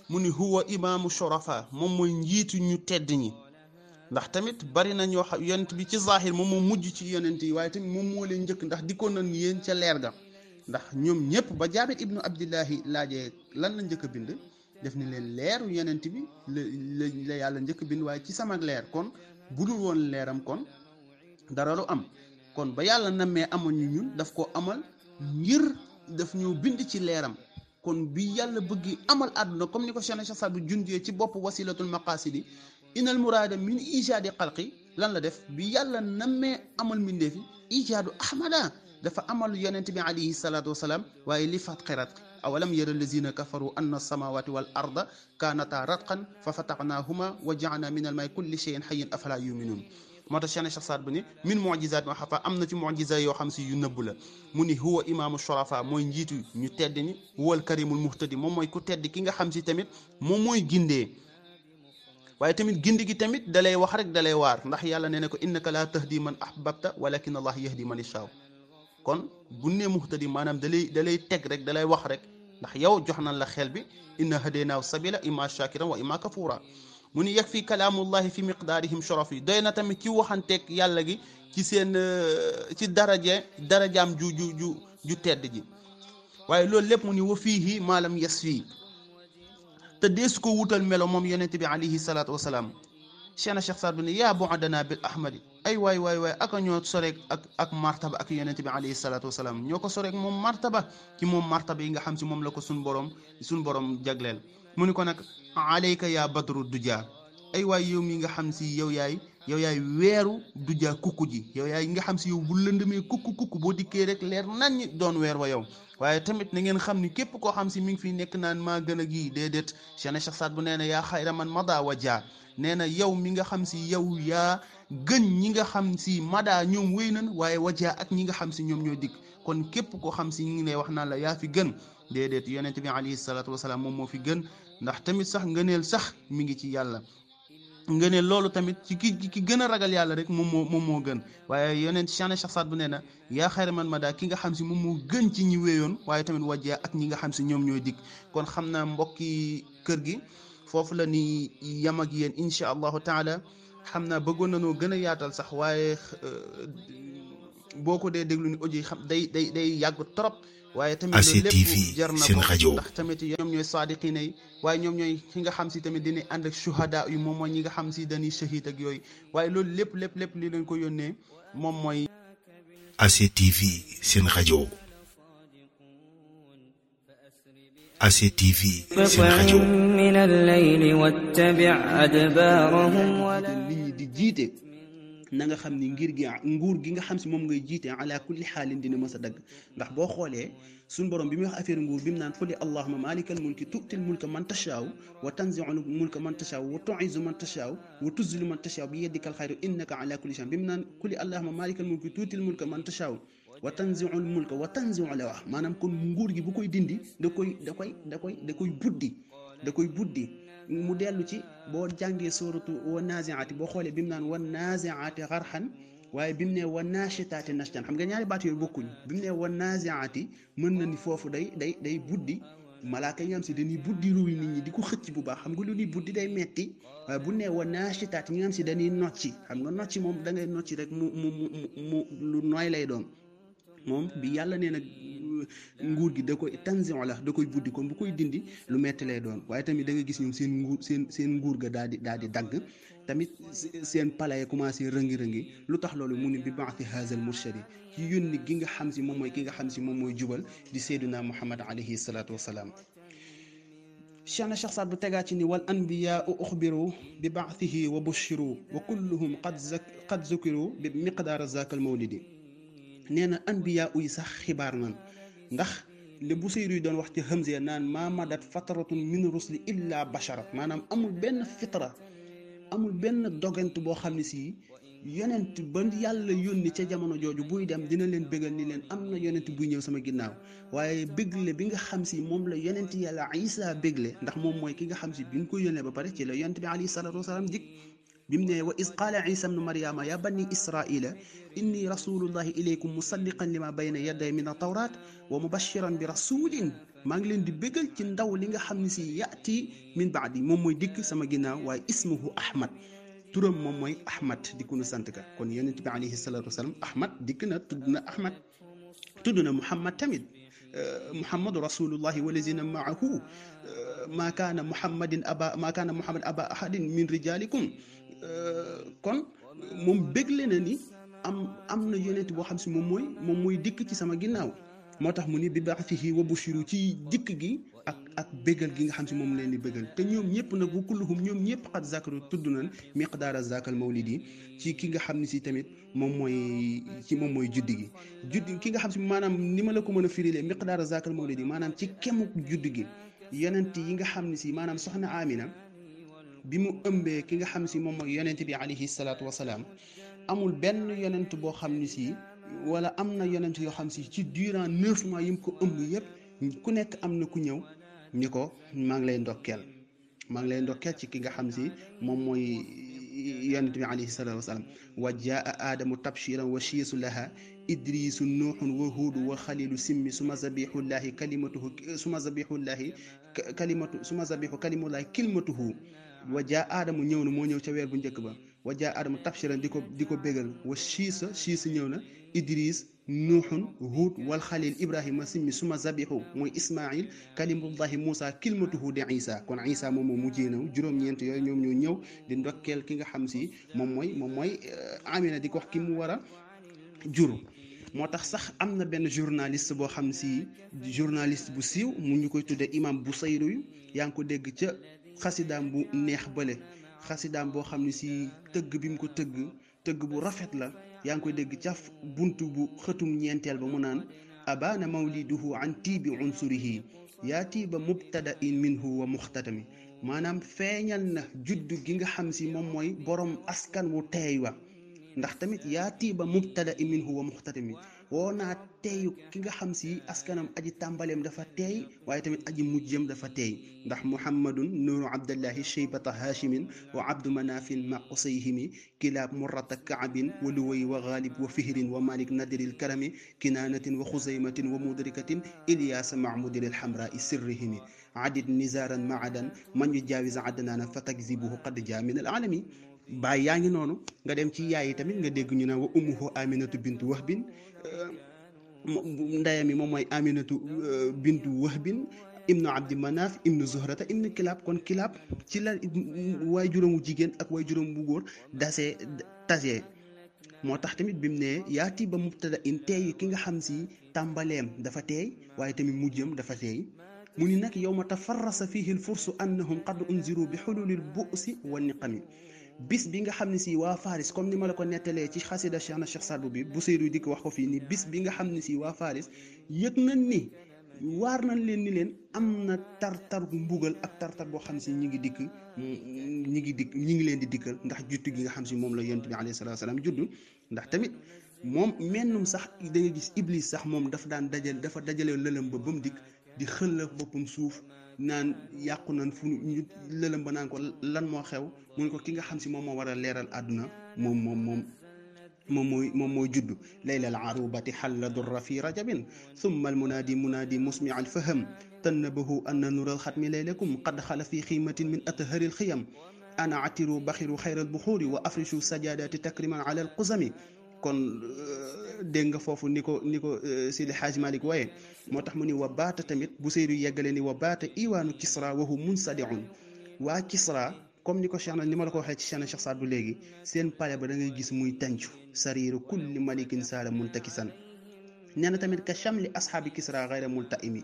mu ni huwa imaamu shurafa moom mooy njiitu ñu tedd ñi. ndax tamit bari na ñoo xam yonent bi ci zahir moom moo mujj ci yonent yi waaye tamit moom moo leen njëkk ndax dikkoon nañ yéen ca leer ga. ndax ñoom ñëpp ba jaabir ibnu abdillahi laajee lan la njëkk a bind def ni leen leeru yonent bi la la la yàlla njëkk bind waaye ci sama leer. kon budul woon leeram kon dara lu am. kon ba yàlla nammee amal ñu ñun daf ko amal ngir daf ñoo bind ci leeram. Kon bi yàlla bëgg amal àdduna comme ni ko Cheikh Saad bu junjee ci bopp wasilatul maqasidi inal muraada min ijaadi xalqi lan la def bi yàlla nammee amal mbindeefi ijaadu ahmada dafa amal yonent bi alayhi salaatu wasalaam waaye li fat xirat awalam yara allazina kafaru anna samawati wal arda kaanata ratqan fa fataxnaahuma wa jaana min al may kulli cheyin xayin afala yuminuun moo tax Cheikh Saad bu ni min mujizaat ma xafa am na ci mujiza yoo xam si yu nëbb la mu ni huwa imaamu shurafa mooy njiitu ñu tedd ni huwal karimul muhtadi moom mooy ku tedd ki nga xam si tamit moom mooy gindee waaye tamit gindi gi tamit dalay wax rek dalay waar ndax yàlla nee ko innaka laa tahdi man ahbabta walakin allah yahdi man yashaa kon bu nee muhtadi maanaam dalay dalay teg rek dalay wax rek ndax yow jox nañ la xel bi inna hadaynaahu sabila imma shakiran wa imma kafura mu ni yeg fi kalaamullahi fi miqdaarihim shorof yi doy na tamit ci waxanteeg yàlla gi ci seen ci daraje darajaam ju ju ju ju tedd ji waaye loolu lépp mu ni wa fiihi maalam yes fii te deesu ko wutal melo moom yonent bi alayhi salaatu wasalaam Cheikh Cheikh Saad bu ne yaa bu'dana bil ahmadi ay waay waay waay aka ñoo soreeg ak ak martaba ak yonent bi alayhi salaatu wasalaam ñoo ko soreeg moom martaba ci moom martaba yi nga xam si moom la ko suñ borom suñ borom jagleel mu ni ko nag alayka yaa badru duja. Ay waay yow mi nga xam si yow yaay yow yaay weeru duja kukku ji. Yow yaay nga xam si yow bu lëndëmee kukku kukku boo dikkee rek leer nañ doon weer wa yow. Waaye tamit na ngeen xam ni képp koo xam si mi ngi fi nekk naan maa gën a gii déedéet. Cheikh Saad nee na yaa xayra man mada wa jaa nee na yow mi nga xam si yow yaa gën ñi nga xam si mada ñoom wéy nan waaye wajaa ak ñi nga xam si ñoom ñoo dikk. Kon képp koo xam si ñu ngi lay wax naan la yaa fi gën. Déedéet yonent bi alayhi salaatu wasalaam moom moo fi gën. Ndax tamit sax ngëneel sax mi ngi ci yàlla. ngëneel loolu tamit ci ki ki gën a ragal yàlla rek moom moo moom moo gën. waaye yonent Cheikh Saad bu nee na yaa xayra man daal ki nga xam si moom moo gën ci ñi wéyoon waaye tamit wajaa ak ñi nga xam si ñoom ñooy dikk. kon xam naa mbokki kër gi foofu la ni yam ak yéen incha allahu taala. xam naa bëggoon nañoo gën a yaatal sax waaye boo ko dee déglu ni audio yi xam day day day yàgg trop. Waaye tamit loolu lépp jar na ko ndax tamit ñoom ñooy saadiqina yi waaye ñoom ñooy ki nga xam si tamit dinañ ànd ak shuhada yu moom mooy ñi nga xam si dañuy shahid ak yooyu waaye loolu lépp lépp lépp li leen ko yónnee moom mooy ACTV seen rajo ACTV seen rajo من الليل واتبع أدبارهم ولا nit ñi di jiite na nga xam ni ngir gi nguur gi nga xam si moom ngay jiite ala kulli xaalin dina mës a dagg. Ndax boo xoolee suñ borom bi muy wax affaire nguur bi mu naan quli allahuma malikal mulki tu'til mulka man tashaaw wa tanzi'ul mulka man tashaaw wa tu'izzu man wa tuzillu man tashaaw bi yadikal xayru innaka ala kulli shay'in. Bi wa tanzi'ul mulka wa tanzi'u la gi bu koy dindi da koy da da da koy buddi da koy buddi. Mu dellu ci boo jàngee sóoratu wa nazi'ati boo xoolee bi mu naan wa nazi'ati xarxan waaye bi mu ne wa naashitaati nashtan xam nga ñaari baat yooyu bokkuñ bi mu ne wa nazi'ati mën na ni foofu day day day buddi malaaka yi nga xam si dañuy buddi ruuy nit ñi di ko xëcc bu baax. xam nga lu ñuy buddi day metti waaye bu ne wa naashitaati ñi nga xam si dañuy nocci xam nga nocci moom da ngay nocci rek mu mu mu lu nooy lay doon. Moom bi yàlla nee na nguur gi da koy tanzion la da koy buddi kon bu koy dindi lu metti lay doon waaye tamit da nga gis ñoom seen nguur seen seen nguur ga daal di dagg tamit seen palais commencé rëngi-rëngi lu tax loolu mu ne bi baati haazal murshadi ci yónni gi nga xam si moom mooy ki nga xam si moom mooy jubal di seyduna muhammad alayhi salaatu wasalaam cheikh na cheikh saad bu tegaat ci ni wal anbiyaau uxbiru bi baathihi wa bushiru nee na anbiyaa yi sax xibaar nan ndax li bu seyru yi doon wax ci hamziya naan maa madat fatratun min rusli illa basharat maanaam amul benn fitra amul benn dogant boo xam ne si yonent ba yàlla yónni ca jamono jooju buy dem dina leen bégal ni leen am na yonent buy ñëw sama ginnaaw waaye bégle bi nga xam si moom la yonent yàlla isa bégle ndax moom mooy ki nga xam si bi ñu ko yónnee ba pare ci la yonent bi alayhi salatu wasalaam dik bi mu ne wa is qaala isa bnu maryama ya bani israila inni rasulullahi ilaykum musaddiqan lima bayna yaday min atawrat wa mubashiran bi rasulin maa ngi leen di bégal ci ndaw li nga xam ne si yaati min baadi moom mooy dikk sama ginnaaw waaye ismuhu ahmad turam moom mooy ahmad dikku nu sant ka kon yonent bi alayhi salatu wasalaam ahmad dikk na tudd na ahmad tudd na muhammad tamit muhammadu rasulullahi walazina maahu maa kaana muhammadin aba maa kaana muhammad aba ahadin min rijalikum kon moom bégle na ni am am na yonent boo xam si moom mooy moom mooy dikk ci sama ginnaaw. Moo tax mu ni bi ba'thihi wa bushiru ci dikk gi ak ak bégal gi nga xam si moom leen di bégal. Te ñoom ñëpp nag bu kulluhum ñoom ñëpp xat zakaru tudd nañ miqdaara zakal mawlidi ci ki nga xam ne si tamit moom mooy ci moom mooy juddi gi. Juddi ki nga xam si maanaam ni ma la ko mën a firilee miqdaara zakal mawlidi maanaam ci kemuk juddi gi. Yonent yi nga xam ne si maanaam soxna Amina bi mu ëmbee ki nga xam si moom mooy yonent bi alayhi salaatu wasalaam amul benn yonent boo xam ne si wala am na yonent yoo xam si ci durant neuf mois yi mu ko ëmb yëpp ku nekk am na ku ñëw ni ko maa ngi lay ndokkeel maa ngi lay ndokkeel ci ki nga xam si moom mooy yonent bi alayhi salaatu wasalaam wa jaa aadamu tabshiran wa shiisu laha idrisu nuuxun wa huudu wa xalilu simmi suma zabihullahi kalimatuhu suma zabihullahi kalimatu suma zabihu kalimullahi kilmatuhu wa jaa aadamu ñëw na moo ñëw ca weer bu njëkk ba. Wa jaa aadamu tabshiran di ko di ko bégal. Wa shiisa shiisa ñëw na. Idris nuuxun huud wal xalil ibrahima simmi suma zabihu mooy ismail kalimullahi moussa kilmatuhu de isa kon isa moom moo mujjee na juróom-ñeent yooyu ñoom ñoo ñëw di ndokkeel ki nga xam si moom mooy moom mooy amina di ko wax ki mu war a jur. Moo tax sax am na benn journaliste boo xam si journaliste bu siiw mu ñu koy tuddee imam bu sayru yu yaa ngi ko dégg ca xasidaam bu neex bële xasidaam boo xam ne si tëgg bi mu ko tëgg tëgg bu rafet la. Yaa ngi koy dégg caf bunt bu xëtum ñeenteel ba mu naan abaana mawliduhu an tiibi unsurihi. Yaa tiiba mubtada in minhu wa muxtatami. Maanaam feeñal na juddu gi nga xam si moom mooy borom askan wu teey wa. Ndax tamit yaa tiiba mubtada in minhu wa muxtatami. Woo naa teeyu ki nga xam si askanam aji tàmbaleem dafa teey waaye tamit aji mujjam dafa teey ndax muhammadun nuuru abdallahi cheybata haashimin wa abdu manafin ma usayhimi kilaab murrata kaabin wa luway wa gaalib wa fihrin wa malik nadiril karami kinaanatin wa xusaymatin wa mudrikatin ilyaasa mahmudil xamrai sirrihimi adid nizaaran maadan man yu jaawis adnaana fa takzibuhu qad jaa min al alami baay yaa ngi noonu. Nga dem ci yaay yi tamit nga dégg ñu ne wa ummuhu aminatu bintu wax wahbin ndeyam yi moom mooy aminatu bintu wahbin ibnu abdi manaf ibnu zuhrata ibnu kilaab. Kon kilaab ci la waay juróomu jigéen ak waay juróom bu góor dasee tax tamit bi mu ne yaati ba mubtada in teey ki nga xam si tàmbaleem dafa teey waaye tamit mujjam dafa teey. Mu ni nag yow ma tafarrasa fihi l fursu annahum qad unziru bi xululil bu'si wa niqami. Bis bi nga xam ne si waa Faris comme ni ma la ko nettalee ci xasida Cheikh na Cheikh Sadbu bi bu Seyru di ko wax ko fii ni bis bi nga xam ne si waa Faris yëg nañ ni waar nañ leen ni leen am na tar-tar mbugal ak tar-tar boo xam si ñi ngi dikk ñi ngi dikk ñi ngi leen di dikkal ndax juttu gi nga xam si moom la yonent bi alayhi salaatu salaam juddu ndax tamit moom mennum sax da nga gis Iblis sax moom dafa daan dajal dafa dajale lëlëm ba ba mu dikk di xëlla boppam suuf naan yàqu nañ fu ñu lëlëm ba naan ko lan moo xew mu ne ko ki nga xam si moom moo war a leeral àdduna moom moom moom moom mooy moom mooy juddu layla al arubati xalla durra fi rajabin summa al munaadi munaadi musmi al faham tannabahu anna nural xatmi laylakum qad xala fi xiimatin min athari al xiyam ana atiru baxiru xayra al buxuuri wa afrishu sajadati takriman ala al qusami kon dégg nga foofu ni ko ni ko Sidi Xaaj Malik waaye moo tax mu ni wa baata tamit bu seydu yeggale ni wa baata iwaanu kisra wahu munsadiun waa kisra comme ni ko Cheikh na ni ma la ko waxee ci Cheikh Cheikh Saad bu léegi seen pale ba da ngay gis muy tàncu sariiru kulli malikin saala muntakisan nee na tamit ka chamli ashaabi kisra gayra multaimi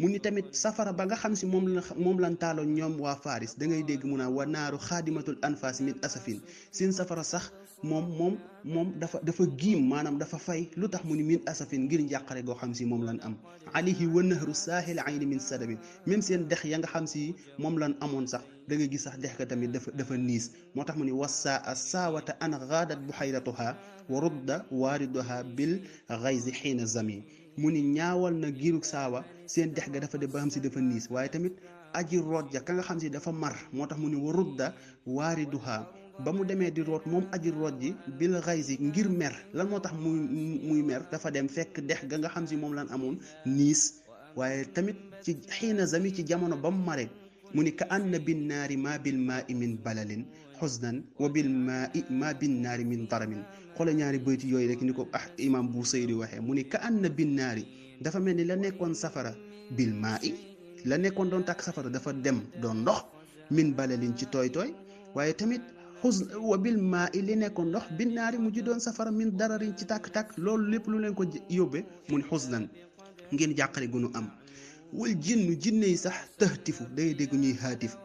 mu ni tamit safara ba nga xam si moom la moom lan taaloon ñoom waa Faris da ngay dégg mu naan wa naaru xaadimatul anfas min asafin seen safara sax moom moom moom dafa dafa giim maanaam dafa fay lu tax mu ni min asafin ngir njàqare goo xam si moom lan am. Alayhi wa nahru saahil ayni min sadabin. Même seen dex ya nga xam si moom lan amoon sax da nga gis sax dex ka tamit dafa dafa niis. Moo tax mu ni wassa a saawata an gaadat buhayratuha wa rudda waariduha bil gayzi xiina zami mu ni ñaawal na giirug saawa seen dex ga dafa de ba xam si dafa niis. Waaye tamit aji root ja ka nga xam si dafa mar moo tax mu ni wa rudda waariduha ba mu demee di root moom aji root ji bil xaysi ngir mer lan moo tax muy muy mer dafa dem fekk dex ga nga xam si moom lan amoon niis waaye tamit ci xiina zami ci jamono ba mu mare mu ni ka anna bin naari ma bil maa i min balalin xusnan wa bil maa i ma bin naari min daramin xoole ñaari bayti yooyu rek ni ko ah imam bu sayri waxee mu ni ka anna bin naari dafa mel ni la nekkoon safara bil maa i la nekkoon doon tàkk safara dafa dem doon ndox min balalin ci tooy tooy waaye tamit xus wa bil maa i li nekkoon ndox bin naari mu ji doon safara min dararin ci tàkk-tàkk. Loolu lépp lu leen ko yóbbe mu ni xusnan ngeen jàqare gunu am. Wal jinnu jinne yi sax tëxtifu dangay dégg ñuy xaatif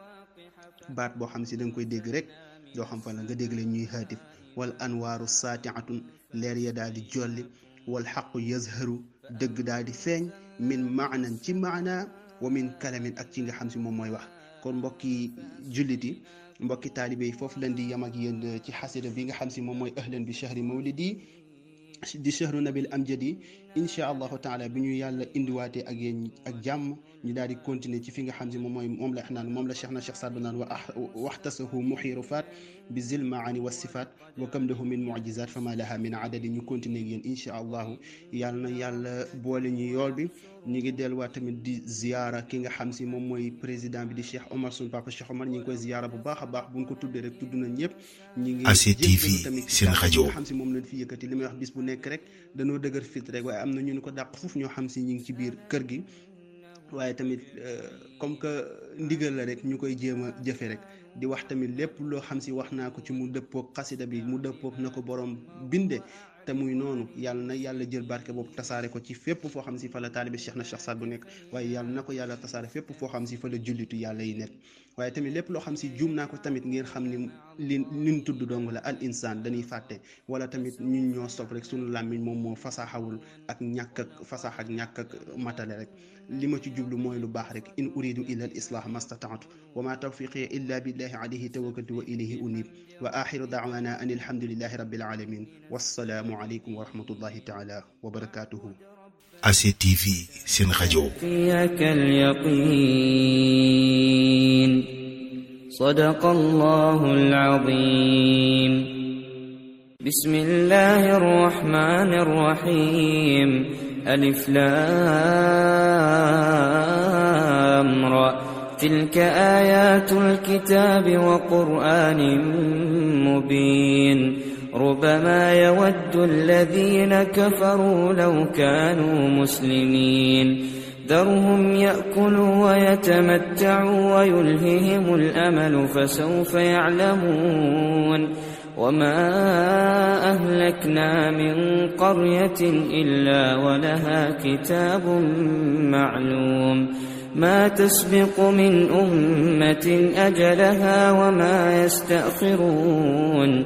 baat boo xam si da koy dégg rek doo xam fan la nga dégg leen ñuy xaatif wal anwaaru saatiatun leer ya daal di jolli. Wal xaqu yazharu dëgg daal di feeñ. Min maanan ci maana wa min ak ci nga xam si moom mooy wax. Kon mbokki jullit yi mbokki taalibe yi foofu leen di yam ak yéen ci xasida bi nga xam si moom mooy ahlan bi chahri mawlidi di chahru nabil amjadi incha allahu taala bi ñu yàlla indiwaatee ak yéen ak jàmm ñu daal di continuer ci fi nga xam si moom mooy moom la naan moom la cheikh na cheikh Saad bu naan wa waxtasahu muxiru faat bi zil maani wa sifaat wa kam lahu min mujizat fama laha min adadi ñu continuer ak yéen incha allahu yàlla na yàlla boole ñu yool bi ñu ngi delluwaat tamit di ziara ki nga xam si moom mooy président bi di cheikh Omar suñu papa cheikh Omar ñu ngi koy ziara bu baax a baax buñ ko tuddee rek tudd na ñëpp ñu ngi ACTV tamit seen rajo nga xam si moom lañ fi yëkkati li may wax bis bu nekk rek dañoo dëgër fit rek waaye am na ñu ni ko dàq foofu ñoo xam si ñu ngi ci biir kër gi waaye tamit comme que ndigal la rek ñu koy jéem a jëfe rek di wax tamit lépp loo xam si wax naa ko ci mu dëppoog xasida bi mu dëppoog na ko borom binde te muy noonu yàlla na yàlla jël barke boobu tasaare ko ci fépp foo xam si fa la taalibi Cheikh na Cheikh Saad bu nekk waaye yàlla na ko yàlla tasaare fépp foo xam si fa la jullitu yàlla yi nekk. Waaye tamit lépp loo xam si juum naa ko tamit ngeen xam ni li liñ tudd dong la al insaan dañuy fàtte wala tamit ñun ñoo sob rek sunu làmmiñ moom moo fasaaxawul ak ñàkk ak fasaax ak ñàkk ak rek. li ma ci jublu mooy lu baax rek in uridu illa al islah mastataatu wa ma tawfiqi illa billahi alayhi tawakkaltu wa ilayhi unib. Wa axiru daawana an alhamdulillahi rabbil alamin wassalaamu aleykum wa rahmatullahi taala wa barakatuhu ACTV seen اليقين. صدق الله العظيم. بسم الله الرحمن الرحيم. ألف لام را. تلك آيات الكتاب وقرآن مبين. ربما يود الذين كفروا لو كانوا مسلمين. ذرهم يأكلوا ويتمتعوا ويلههم الأمل فسوف يعلمون. وما أهلكنا من قرية إلا ولها كتاب معلوم. ما تسبق من أمة أجلها وما يستأخرون.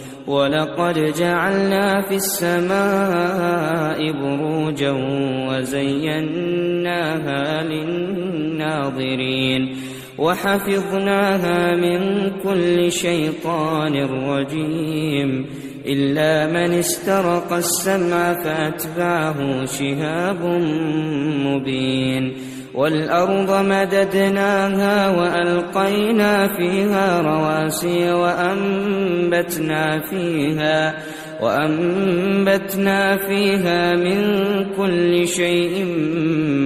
ولقد جعلنا في السماء بروجا وزيناها للناظرين وحفظناها من كل شيطان رجيم إلا من استرق السمع فأتبعه شهاب مبين والأرض مددناها وألقينا فيها رواسي وأنبتنا فيها وأنبتنا فيها من كل شيء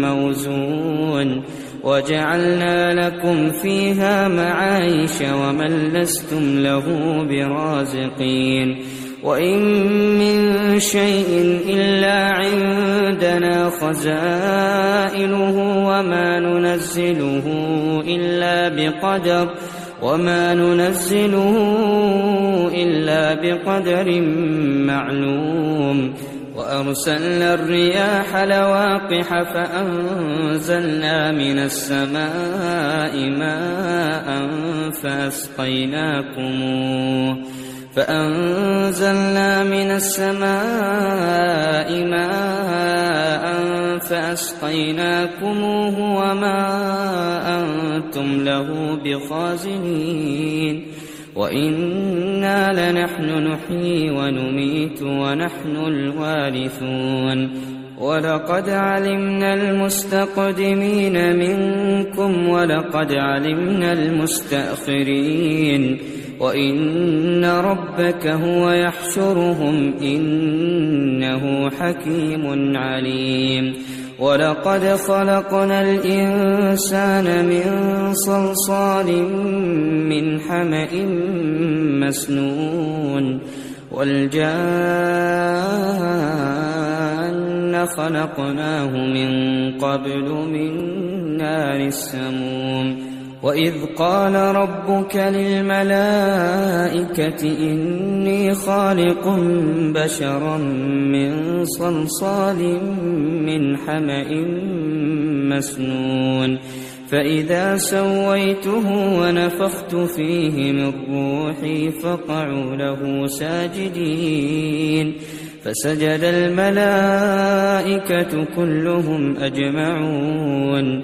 موزون وجعلنا لكم فيها معايش ومن لستم له برازقين وإن من شيء إلا عندنا خزائنه وما ننزله إلا بقدر وما ننزله إلا بقدر معلوم وأرسلنا الرياح لواقح فأنزلنا من السماء ماء فأسقيناكموه فأنزلنا من السماء ماء فأسقيناكموه وما أنتم له بخازنين وإنا لنحن نحيي ونميت ونحن الوارثون ولقد علمنا المستقدمين منكم ولقد علمنا المستأخرين وإن ربك هو يحشرهم إنه حكيم عليم ولقد خلقنا الإنسان من صلصال من حمأ مسنون والجان خلقناه من قبل من نار السموم وإذ قال ربك للملائكة إني خالق بشرا من صلصال من حمأ مسنون فإذا سويته ونفخت فيه من روحي فقعوا له ساجدين فسجد الملائكة كلهم أجمعون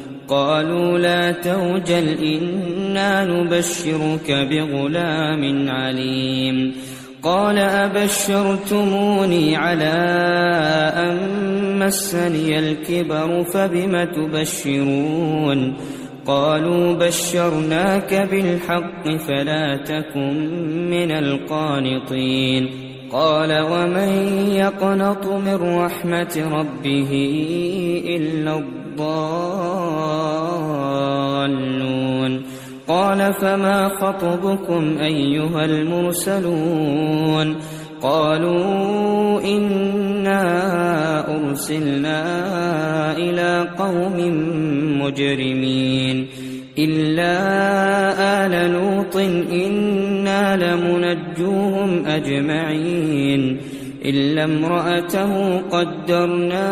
قالوا لا توجل إنا نبشرك بغلام عليم. قال أبشرتموني على أن مسني الكبر فبم تبشرون؟ قالوا بشرناك بالحق فلا تكن من القانطين. قال ومن يقنط من رحمة ربه إلا الضالون. قال فما خطبكم أيها المرسلون؟ قالوا إنا أرسلنا إلى قوم مجرمين. إلا آل لوط إنا لمنجوهم أجمعين. إلا امرأته قدرنا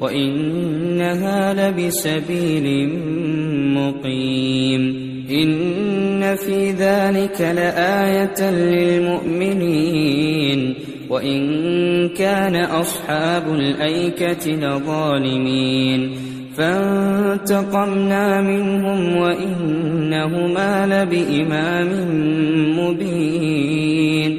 وإنها لبسبيل مقيم. إن في ذلك لآية للمؤمنين. وإن كان أصحاب الأيكة لظالمين. فانتقمنا منهم وإنهما لبإمام مبين.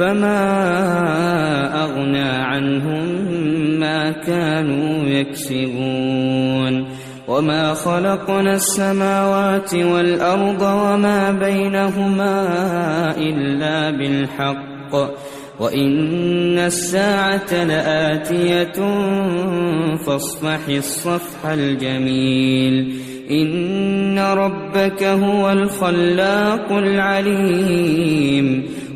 فما أغنى عنهم ما كانوا يكسبون وما خلقنا السماوات والأرض وما بينهما إلا بالحق وإن الساعة لآتية فاصفح الصفح الجميل إن ربك هو الخلاق العليم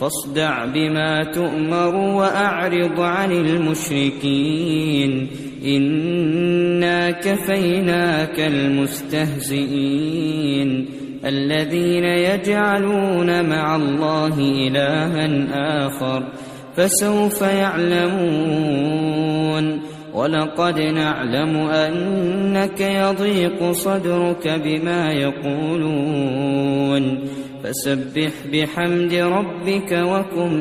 فاصدع بما تؤمر وأعرض عن المشركين. إنا كفيناك المستهزئين. الذين يجعلون مع الله إلها آخر فسوف يعلمون. ولقد نعلم أنك يضيق صدرك بما يقولون. فسبح بحمد ربك وكن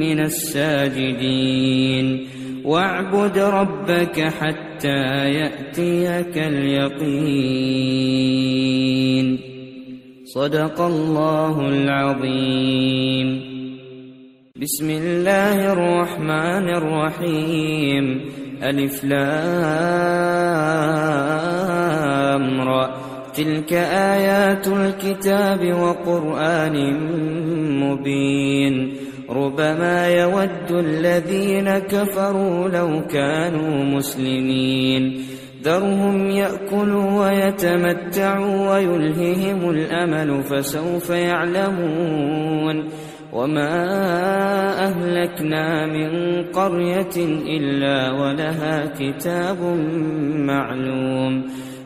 من الساجدين. واعبد ربك حتى يأتيك اليقين. صدق الله العظيم. بسم الله الرحمن الرحيم. ألف لام را. تلك آيات الكتاب وقرآن مبين ربما يود الذين كفروا لو كانوا مسلمين ذرهم يأكلوا ويتمتعوا ويلههم الأمل فسوف يعلمون وما أهلكنا من قرية إلا ولها كتاب معلوم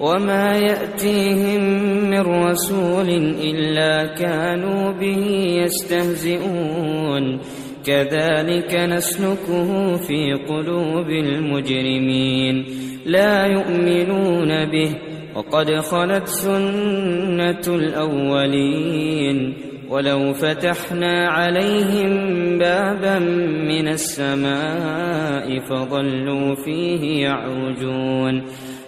وما يأتيهم من رسول إلا كانوا به يستهزئون. كذلك نسلكه في قلوب المجرمين. لا يؤمنون به وقد خلت سنة الأولين. ولو فتحنا عليهم بابا من السماء فظلوا فيه يعرجون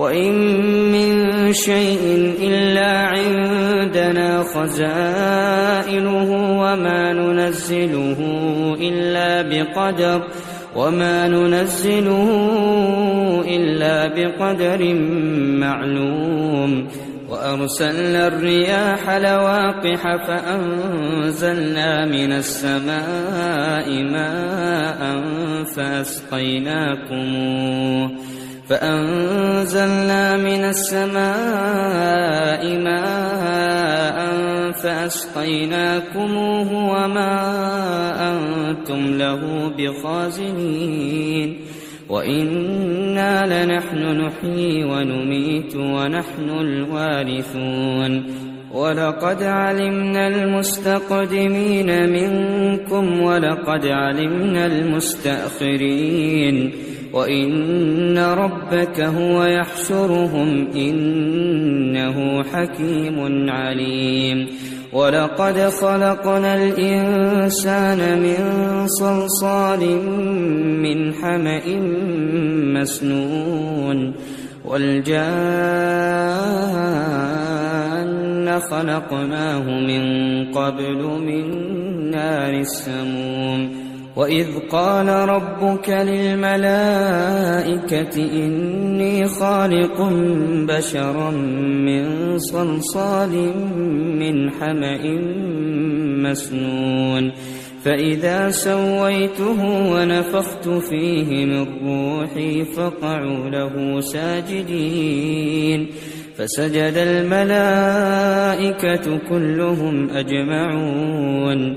وإن من شيء إلا عندنا خزائنه وما ننزله إلا بقدر وما ننزله إلا بقدر معلوم وأرسلنا الرياح لواقح فأنزلنا من السماء ماء فأسقيناكموه فأنزلنا من السماء ماء فأسقيناكموه وما أنتم له بخازنين وإنا لنحن نحيي ونميت ونحن الوارثون ولقد علمنا المستقدمين منكم ولقد علمنا المستأخرين وإن ربك هو يحشرهم إنه حكيم عليم ولقد خلقنا الإنسان من صلصال من حمأ مسنون والجان خلقناه من قبل من نار السموم وإذ قال ربك للملائكة إني خالق بشرا من صلصال من حمأ مسنون فإذا سويته ونفخت فيه من روحي فقعوا له ساجدين فسجد الملائكة كلهم أجمعون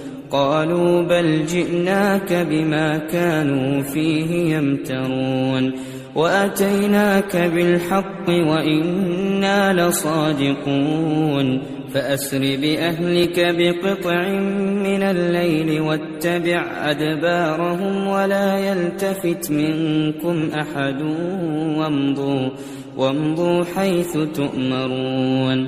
قالوا بل جئناك بما كانوا فيه يمترون وأتيناك بالحق وإنا لصادقون فأسر بأهلك بقطع من الليل واتبع أدبارهم ولا يلتفت منكم أحد وامضوا وامضوا حيث تؤمرون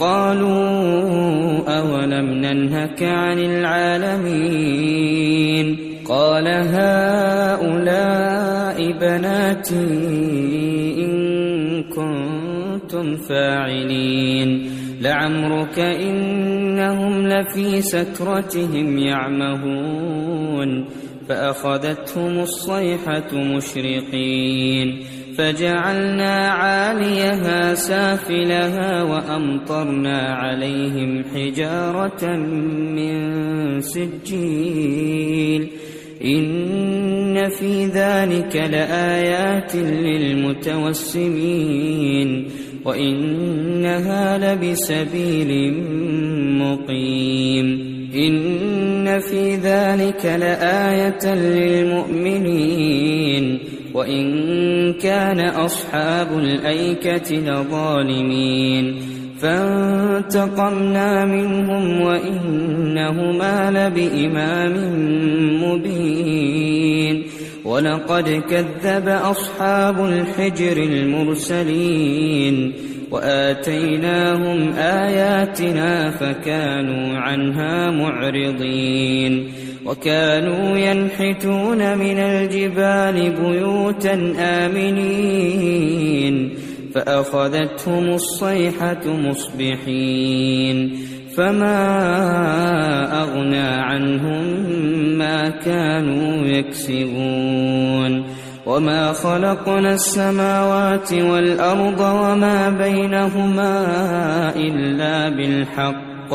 قالوا أولم ننهك عن العالمين قال هؤلاء بناتي إن كنتم فاعلين لعمرك إنهم لفي سكرتهم يعمهون فأخذتهم الصيحة مشرقين فجعلنا عاليها سافلها وأمطرنا عليهم حجارة من سجيل. إن في ذلك لآيات للمتوسمين. وإنها لبسبيل مقيم. إن في ذلك لآية للمؤمنين. وإن كان أصحاب الأيكة لظالمين. فانتقمنا منهم وإنهما لبإمام مبين. ولقد كذب أصحاب الحجر المرسلين. وآتيناهم آياتنا فكانوا عنها معرضين. وكانوا ينحتون من الجبال بيوتا آمنين فأخذتهم الصيحة مصبحين فما أغنى عنهم ما كانوا يكسبون وما خلقنا السماوات والأرض وما بينهما إلا بالحق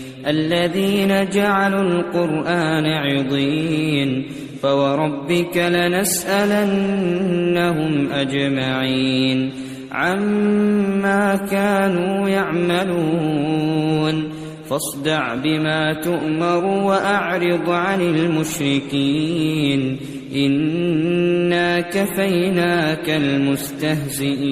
الذين جعلوا القرآن عضين فوربك لنسألنهم أجمعين عما كانوا يعملون فاصدع بما تؤمر وأعرض عن المشركين إنا كفيناك المستهزئين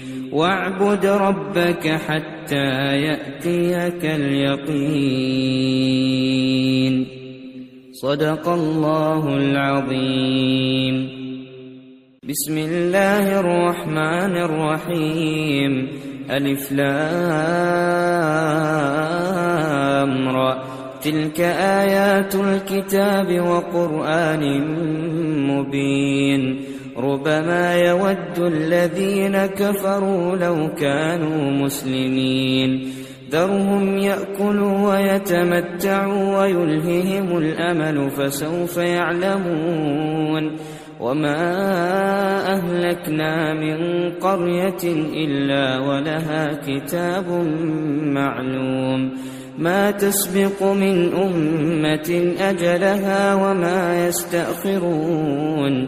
واعبد ربك حتى يأتيك اليقين. صدق الله العظيم. بسم الله الرحمن الرحيم. ألف لام را. تلك آيات الكتاب وقرآن مبين. ربما يود الذين كفروا لو كانوا مسلمين. ذرهم يأكلوا ويتمتعوا ويلههم الأمل فسوف يعلمون. وما أهلكنا من قرية إلا ولها كتاب معلوم. ما تسبق من أمة أجلها وما يستأخرون.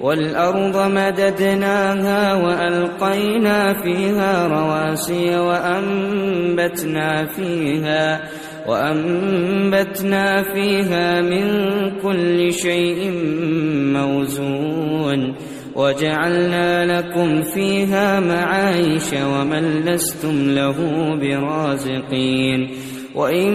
والأرض مددناها وألقينا فيها رواسي وأنبتنا فيها وأنبتنا فيها من كل شيء موزون وجعلنا لكم فيها معايش ومن لستم له برازقين وإن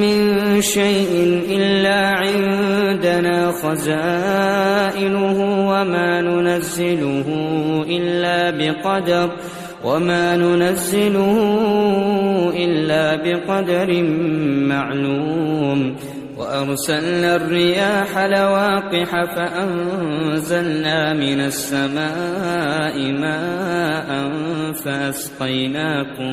من شيء إلا عندنا خزائنه وما ننزله إلا بقدر وما ننزله إلا بقدر معلوم وأرسلنا الرياح لواقح فأنزلنا من السماء ماء فأسقيناكموه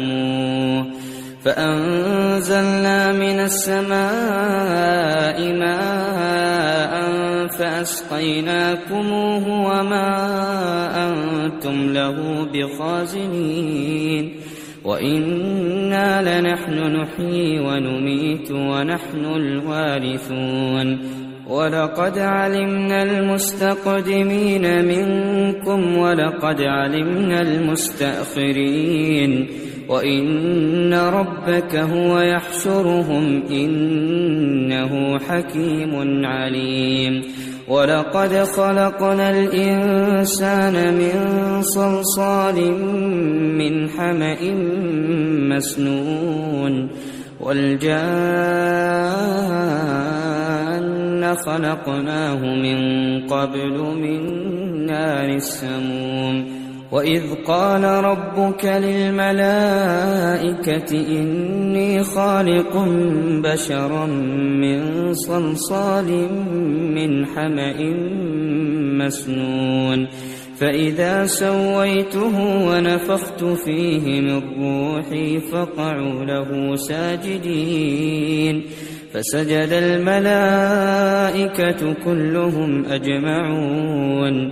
فأنزلنا من السماء ماء فأسقيناكموه وما أنتم له بخازنين. وإنا لنحن نحيي ونميت ونحن الوارثون. ولقد علمنا المستقدمين منكم ولقد علمنا المستأخرين. وإن ربك هو يحشرهم إنه حكيم عليم ولقد خلقنا الإنسان من صلصال من حمأ مسنون والجان خلقناه من قبل من نار السموم وإذ قال ربك للملائكة إني خالق بشرا من صلصال من حمأ مسنون فإذا سويته ونفخت فيه من روحي فقعوا له ساجدين فسجد الملائكة كلهم أجمعون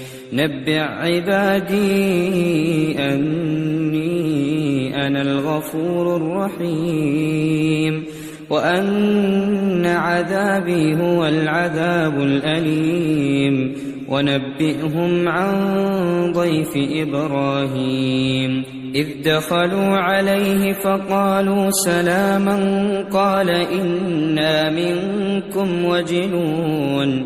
نبع عبادي أني أنا الغفور الرحيم وأن عذابي هو العذاب الأليم ونبئهم عن ضيف إبراهيم إذ دخلوا عليه فقالوا سلاما قال إنا منكم وجلون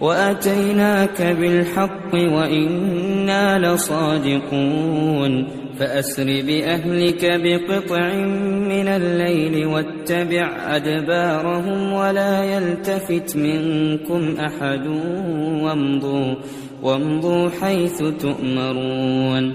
وأتيناك بالحق وإنا لصادقون فأسر بأهلك بقطع من الليل واتبع أدبارهم ولا يلتفت منكم أحد وامضوا وامضوا حيث تؤمرون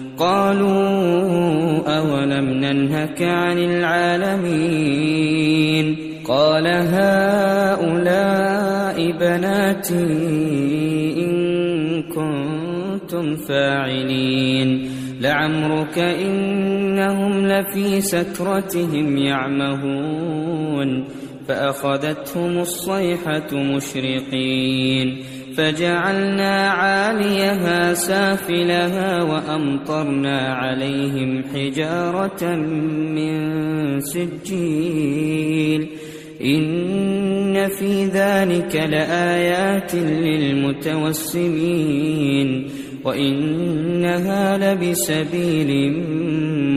قالوا أولم ننهك عن العالمين قال هؤلاء بناتي إن كنتم فاعلين لعمرك إنهم لفي سكرتهم يعمهون فأخذتهم الصيحة مشرقين فجعلنا عاليها سافلها وأمطرنا عليهم حجارة من سجيل. إن في ذلك لآيات للمتوسمين. وإنها لبسبيل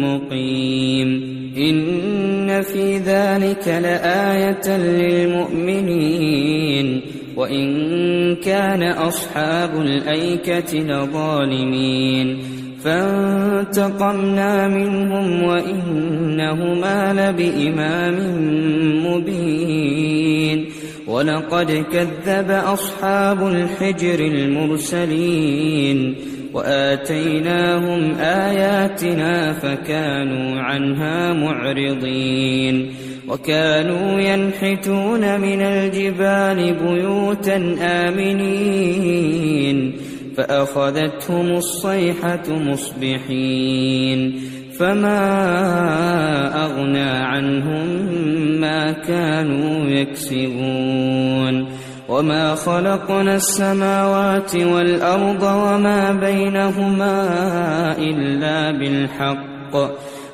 مقيم. إن في ذلك لآية للمؤمنين. وإن كان أصحاب الأيكة لظالمين. فانتقمنا منهم وإنهما لبإمام مبين. ولقد كذب أصحاب الحجر المرسلين. وآتيناهم آياتنا فكانوا عنها معرضين. وكانوا ينحتون من الجبال بيوتا آمنين فأخذتهم الصيحة مصبحين فما أغنى عنهم ما كانوا يكسبون وما خلقنا السماوات والأرض وما بينهما إلا بالحق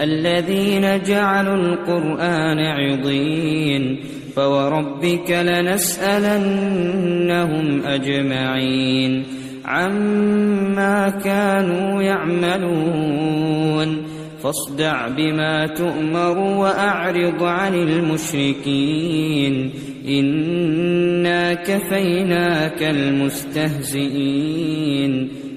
الذين جعلوا القرآن عضين فوربك لنسألنهم أجمعين عما كانوا يعملون فاصدع بما تؤمر وأعرض عن المشركين إنا كفيناك المستهزئين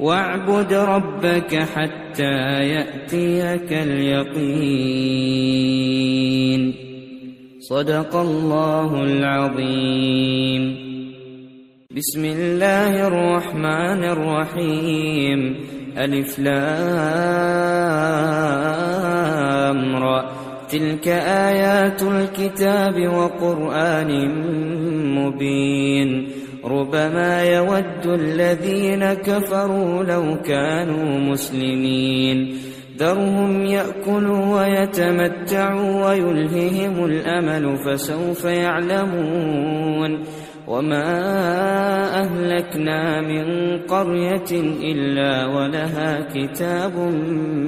واعبد ربك حتى يأتيك اليقين. صدق الله العظيم. بسم الله الرحمن الرحيم. ألف لام را. تلك آيات الكتاب وقرآن مبين. ربما يود الذين كفروا لو كانوا مسلمين. ذرهم يأكلوا ويتمتعوا ويلههم الأمل فسوف يعلمون. وما أهلكنا من قرية إلا ولها كتاب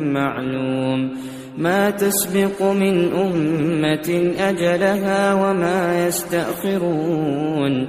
معلوم. ما تسبق من أمة أجلها وما يستأخرون.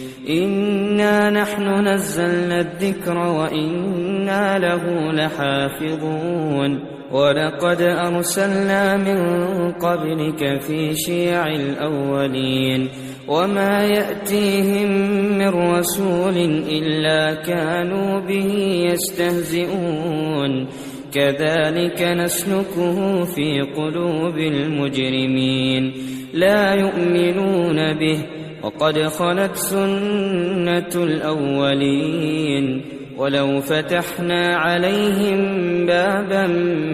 إنا نحن نزلنا الذكر وإنا له لحافظون ولقد أرسلنا من قبلك في شيع الأولين وما يأتيهم من رسول إلا كانوا به يستهزئون كذلك نسلكه في قلوب المجرمين لا يؤمنون به وقد خلت سنة الأولين ولو فتحنا عليهم بابا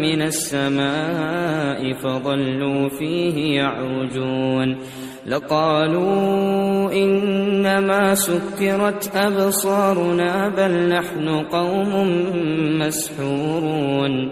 من السماء فظلوا فيه يعرجون لقالوا إنما سكرت أبصارنا بل نحن قوم مسحورون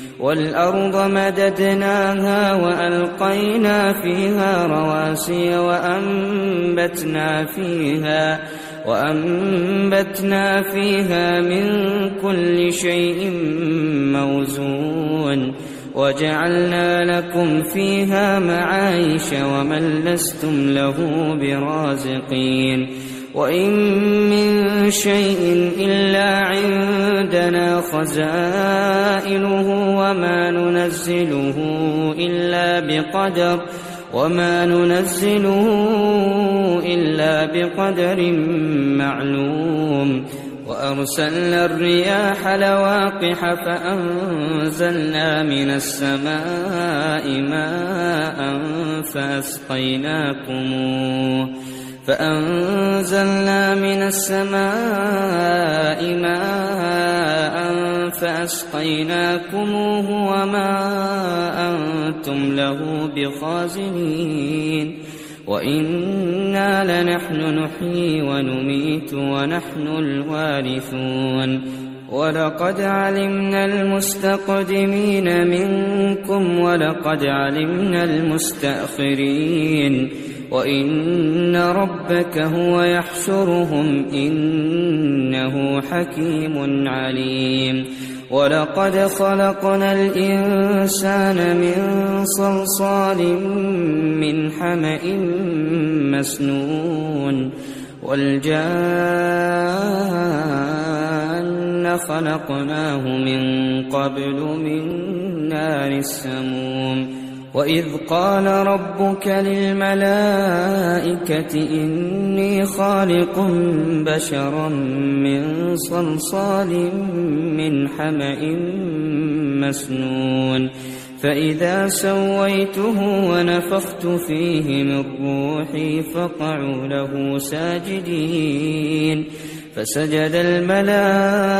والأرض مددناها وألقينا فيها رواسي وأنبتنا فيها وأنبتنا فيها من كل شيء موزون وجعلنا لكم فيها معايش ومن لستم له برازقين وإن من شيء إلا عندنا خزائنه وما ننزله إلا بقدر وما ننزله إلا بقدر معلوم وأرسلنا الرياح لواقح فأنزلنا من السماء ماء فأسقيناكموه فأنزلنا من السماء ماء فأسقيناكموه وما أنتم له بخازنين وإنا لنحن نحيي ونميت ونحن الوارثون ولقد علمنا المستقدمين منكم ولقد علمنا المستأخرين وإن ربك هو يحشرهم إنه حكيم عليم ولقد خلقنا الإنسان من صلصال من حمأ مسنون والجان خلقناه من قبل من نار السموم وإذ قال ربك للملائكة إني خالق بشرا من صلصال من حمأ مسنون فإذا سويته ونفخت فيه من روحي فقعوا له ساجدين فسجد الملائكة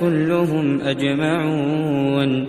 كلهم أجمعون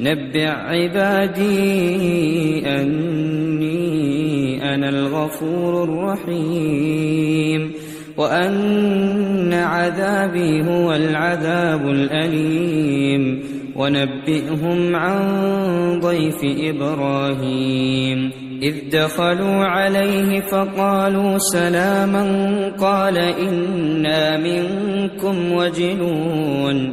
نبع عبادي أني أنا الغفور الرحيم وأن عذابي هو العذاب الأليم ونبئهم عن ضيف إبراهيم إذ دخلوا عليه فقالوا سلاما قال إنا منكم وجلون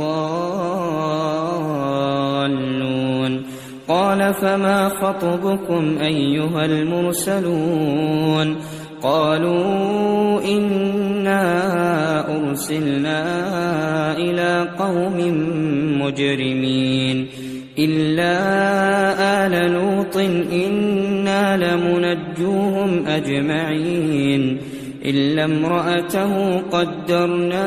الضالون. قال فما خطبكم أيها المرسلون؟ قالوا إنا أرسلنا إلى قوم مجرمين إلا آل لوط إنا لمنجوهم أجمعين إلا امرأته قدرنا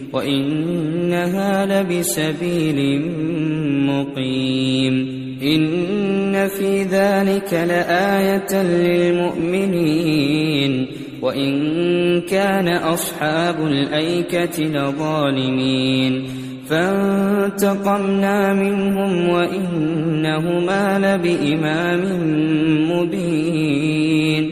وإنها لبسبيل مقيم. إن في ذلك لآية للمؤمنين. وإن كان أصحاب الأيكة لظالمين. فانتقمنا منهم وإنهما لبإمام مبين.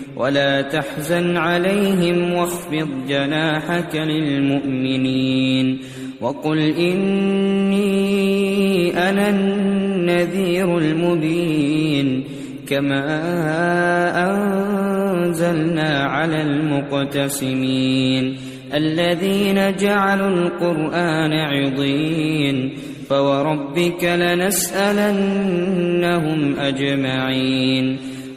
ولا تحزن عليهم واخفض جناحك للمؤمنين وقل إني أنا النذير المبين كما أنزلنا على المقتسمين الذين جعلوا القرآن عضين فوربك لنسألنهم أجمعين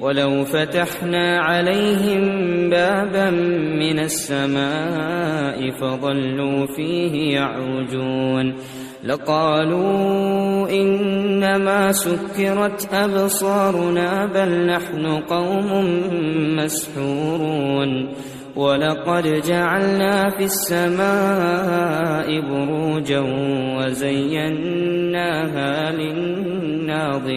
ولو فتحنا عليهم بابا من السماء فظلوا فيه يعرجون لقالوا إنما سكرت أبصارنا بل نحن قوم مسحورون ولقد جعلنا في السماء بروجا وزيناها للناظرين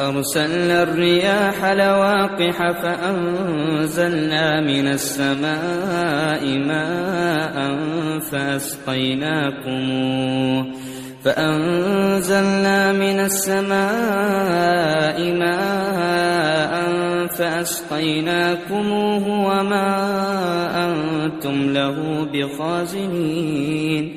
وأرسلنا الرياح لواقح فأنزلنا من السماء ماء فأسقيناكموه فأنزلنا من السماء ماء فأسقيناكموه وما أنتم له بخازنين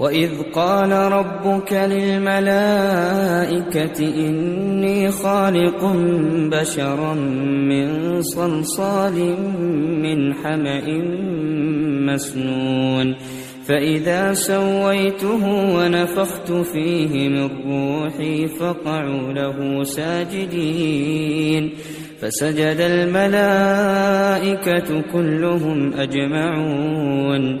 وإذ قال ربك للملائكة إني خالق بشرا من صلصال من حمأ مسنون فإذا سويته ونفخت فيه من روحي فقعوا له ساجدين فسجد الملائكة كلهم أجمعون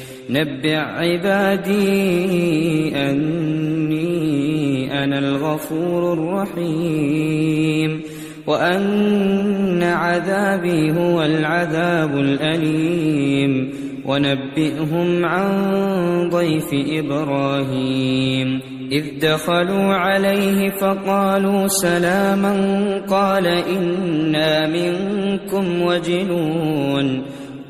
نبع عبادي أني أنا الغفور الرحيم وأن عذابي هو العذاب الأليم ونبئهم عن ضيف إبراهيم إذ دخلوا عليه فقالوا سلاما قال إنا منكم وجلون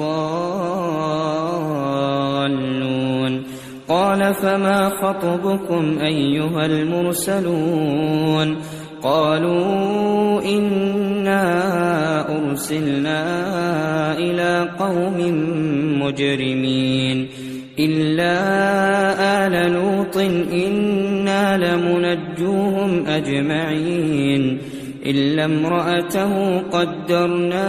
الضالون. قال فما خطبكم أيها المرسلون؟ قالوا إنا أرسلنا إلى قوم مجرمين. إلا آل لوط إنا لمنجوهم أجمعين. إلا امرأته قدرنا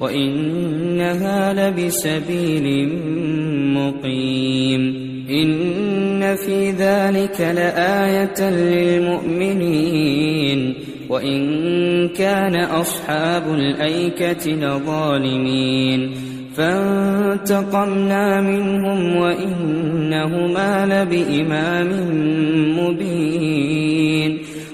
وإنها لبسبيل مقيم. إن في ذلك لآية للمؤمنين. وإن كان أصحاب الأيكة لظالمين. فانتقمنا منهم وإنهما لبإمام مبين.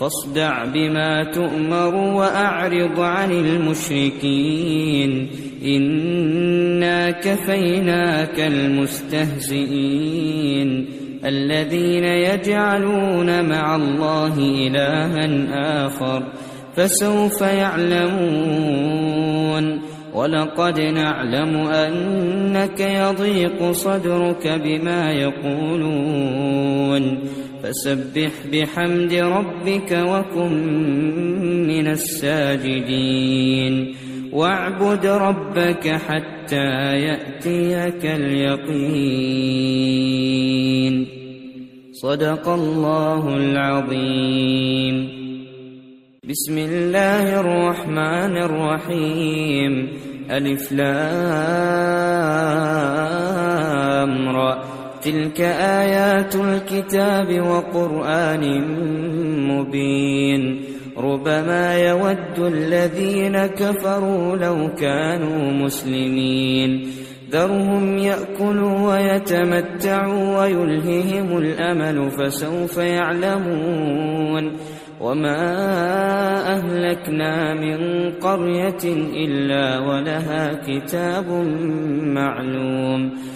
فاصدع بما تؤمر وأعرض عن المشركين. إنا كفيناك المستهزئين. الذين يجعلون مع الله إلها آخر فسوف يعلمون. ولقد نعلم أنك يضيق صدرك بما يقولون. فسبح بحمد ربك وكن من الساجدين. واعبد ربك حتى يأتيك اليقين. صدق الله العظيم. بسم الله الرحمن الرحيم. ألف لام را. تلك آيات الكتاب وقرآن مبين ربما يود الذين كفروا لو كانوا مسلمين. ذرهم يأكلوا ويتمتعوا ويلههم الأمل فسوف يعلمون. وما أهلكنا من قرية إلا ولها كتاب معلوم.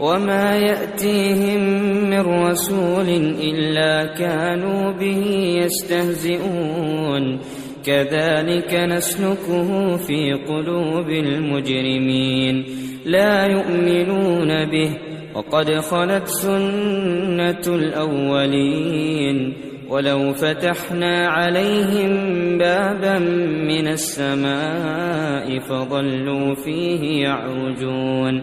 وما يأتيهم من رسول إلا كانوا به يستهزئون كذلك نسلكه في قلوب المجرمين لا يؤمنون به وقد خلت سنة الأولين ولو فتحنا عليهم بابا من السماء فظلوا فيه يعرجون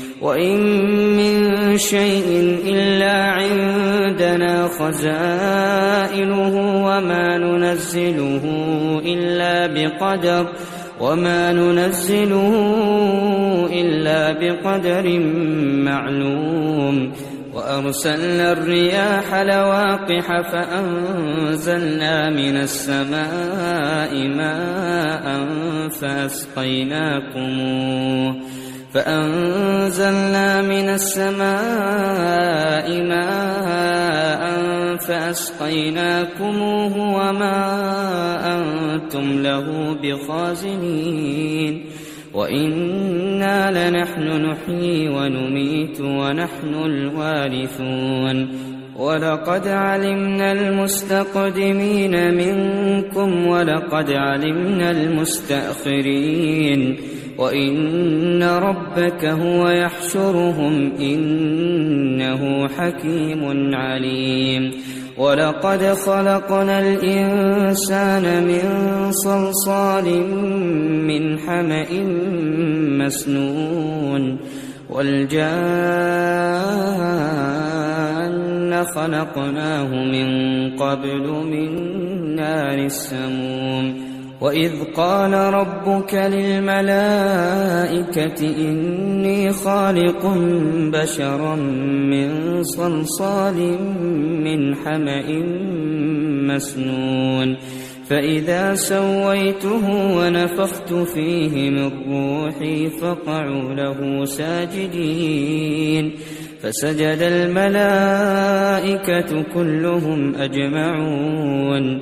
وإن من شيء إلا عندنا خزائنه وما ننزله إلا بقدر وما ننزله إلا بقدر معلوم وأرسلنا الرياح لواقح فأنزلنا من السماء ماء فأسقيناكموه فأنزلنا من السماء ماء فأسقيناكموه وما أنتم له بخازنين وإنا لنحن نحيي ونميت ونحن الوارثون ولقد علمنا المستقدمين منكم ولقد علمنا المستأخرين وإن ربك هو يحشرهم إنه حكيم عليم ولقد خلقنا الإنسان من صلصال من حمأ مسنون والجان خلقناه من قبل من نار السموم وإذ قال ربك للملائكة إني خالق بشرا من صلصال من حمأ مسنون فإذا سويته ونفخت فيه من روحي فقعوا له ساجدين فسجد الملائكة كلهم أجمعون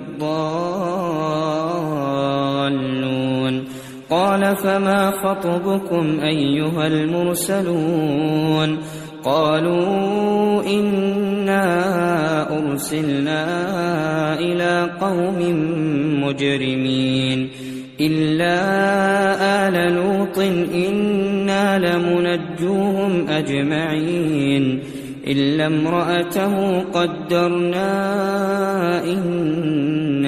الضالون. قال فما خطبكم أيها المرسلون؟ قالوا إنا أرسلنا إلى قوم مجرمين. إلا آل لوط إنا لمنجوهم أجمعين. إلا امرأته قدرنا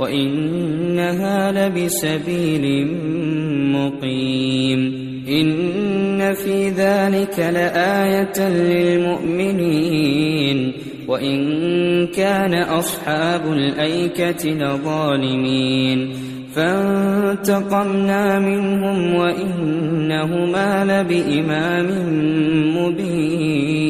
وإنها لبسبيل مقيم. إن في ذلك لآية للمؤمنين. وإن كان أصحاب الأيكة لظالمين. فانتقمنا منهم وإنهما لبإمام مبين.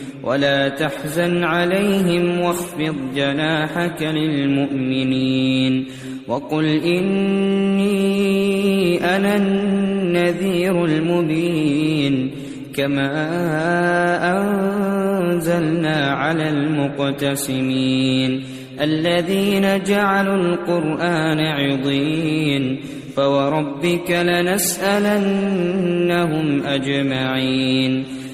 ولا تحزن عليهم واخفض جناحك للمؤمنين وقل إني أنا النذير المبين كما أنزلنا على المقتسمين الذين جعلوا القرآن عضين فوربك لنسألنهم أجمعين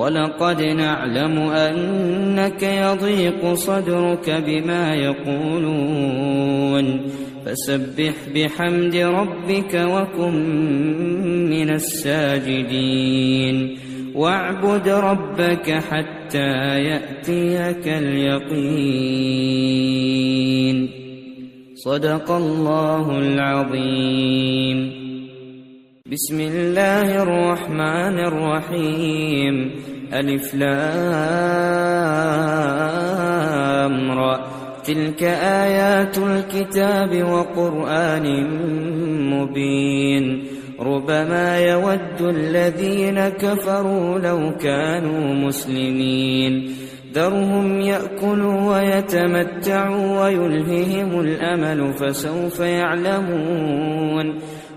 ولقد نعلم أنك يضيق صدرك بما يقولون. فسبح بحمد ربك وكن من الساجدين. واعبد ربك حتى يأتيك اليقين. صدق الله العظيم. بسم الله الرحمن الرحيم. ألف لام را. تلك آيات الكتاب وقرآن مبين. ربما يود الذين كفروا لو كانوا مسلمين. ذرهم يأكلوا ويتمتعوا ويلههم الأمل فسوف يعلمون.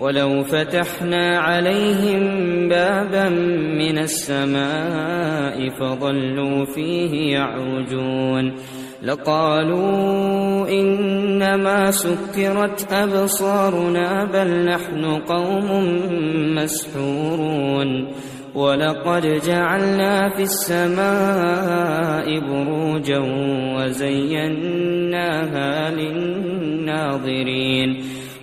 ولو فتحنا عليهم بابا من السماء فظلوا فيه يعرجون لقالوا إنما سكرت أبصارنا بل نحن قوم مسحورون ولقد جعلنا في السماء بروجا وزيناها للناظرين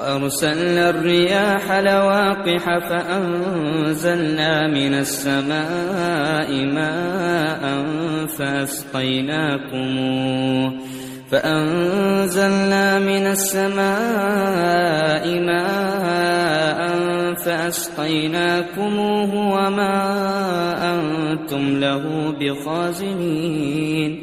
وأرسلنا الرياح لواقح فأنزلنا من السماء ماء فأسقيناكموه فأنزلنا من السماء ماء فأسقيناكموه وما أنتم له بخازنين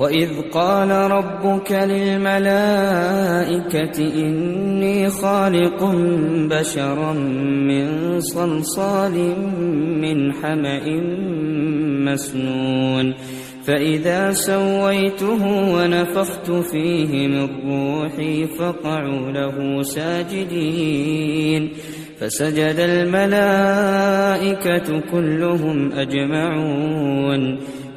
وإذ قال ربك للملائكة إني خالق بشرا من صلصال من حمأ مسنون فإذا سويته ونفخت فيه من روحي فقعوا له ساجدين فسجد الملائكة كلهم أجمعون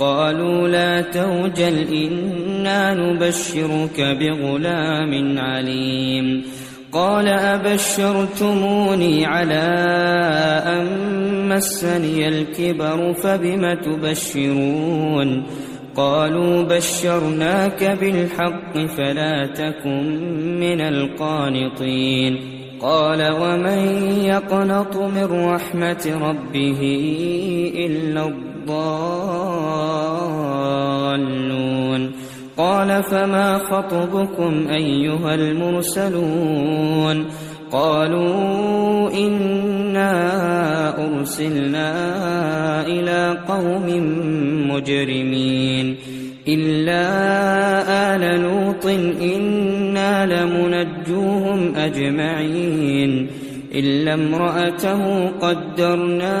قالوا لا توجل إنا نبشرك بغلام عليم. قال أبشرتموني على أن مسني الكبر فبم تبشرون؟ قالوا بشرناك بالحق فلا تكن من القانطين. قال ومن يقنط من رحمة ربه إلا الضالون. قال فما خطبكم أيها المرسلون؟ قالوا إنا أرسلنا إلى قوم مجرمين. إلا آل لوط إنا لمنجوهم أجمعين. إلا امرأته قدرنا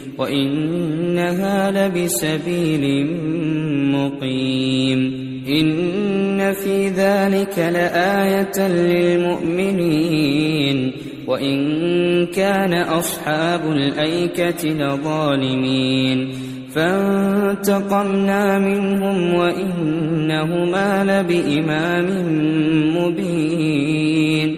وإنها لبسبيل مقيم. إن في ذلك لآية للمؤمنين. وإن كان أصحاب الأيكة لظالمين. فانتقمنا منهم وإنهما لبإمام مبين.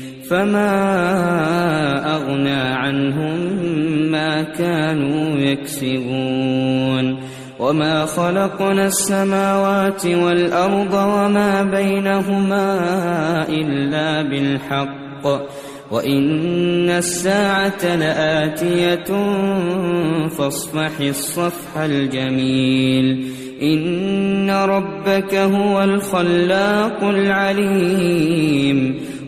فما أغنى عنهم ما كانوا يكسبون. وما خلقنا السماوات والأرض وما بينهما إلا بالحق. وإن الساعة لآتية فاصفح الصفح الجميل. إن ربك هو الخلاق العليم.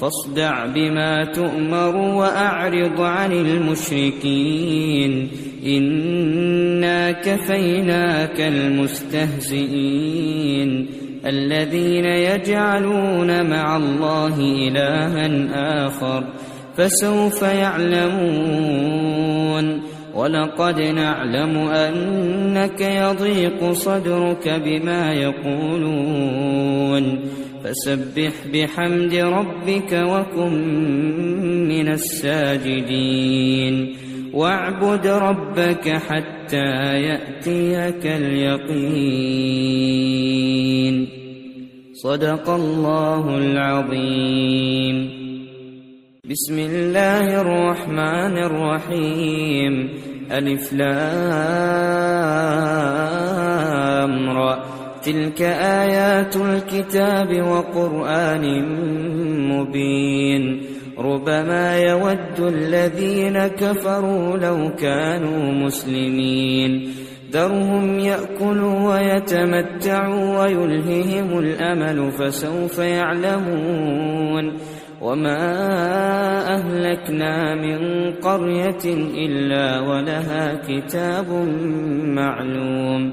فاصدع بما تؤمر وأعرض عن المشركين. إنا كفيناك المستهزئين. الذين يجعلون مع الله إلها آخر فسوف يعلمون. ولقد نعلم أنك يضيق صدرك بما يقولون. فسبح بحمد ربك وكن من الساجدين. واعبد ربك حتى يأتيك اليقين. صدق الله العظيم. بسم الله الرحمن الرحيم. ألف لام را. تلك آيات الكتاب وقرآن مبين ربما يود الذين كفروا لو كانوا مسلمين ذرهم يأكلوا ويتمتعوا ويلههم الأمل فسوف يعلمون وما أهلكنا من قرية إلا ولها كتاب معلوم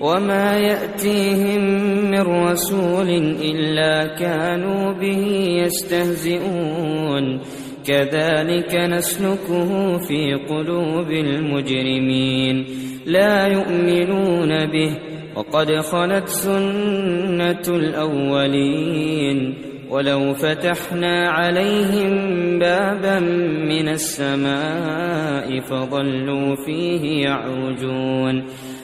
وما يأتيهم من رسول إلا كانوا به يستهزئون كذلك نسلكه في قلوب المجرمين لا يؤمنون به وقد خلت سنة الأولين ولو فتحنا عليهم بابا من السماء فظلوا فيه يعرجون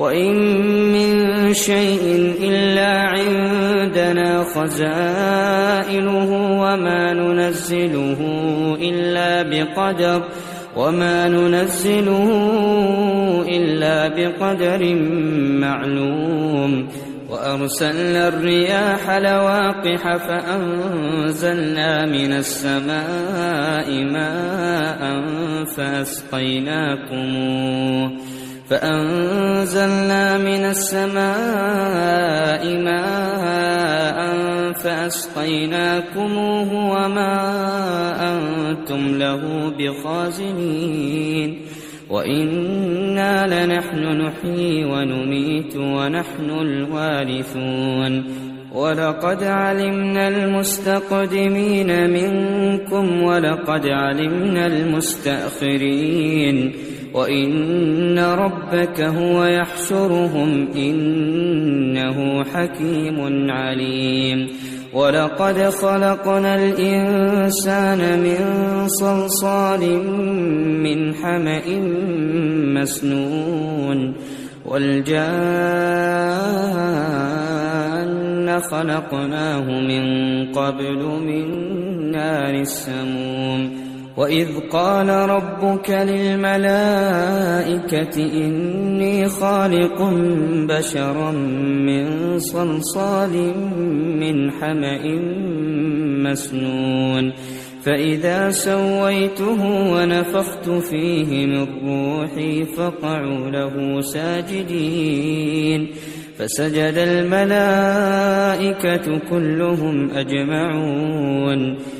وإن من شيء إلا عندنا خزائنه وما ننزله إلا بقدر وما ننزله إلا بقدر معلوم وأرسلنا الرياح لواقح فأنزلنا من السماء ماء فأسقيناكموه فأنزلنا من السماء ماء فأسقيناكموه وما أنتم له بخازنين وإنا لنحن نحيي ونميت ونحن الوارثون ولقد علمنا المستقدمين منكم ولقد علمنا المستأخرين وإن ربك هو يحشرهم إنه حكيم عليم. ولقد خلقنا الإنسان من صلصال من حمأ مسنون. والجان خلقناه من قبل من نار السموم. وإذ قال ربك للملائكة إني خالق بشرا من صلصال من حمأ مسنون فإذا سويته ونفخت فيه من روحي فقعوا له ساجدين فسجد الملائكة كلهم أجمعون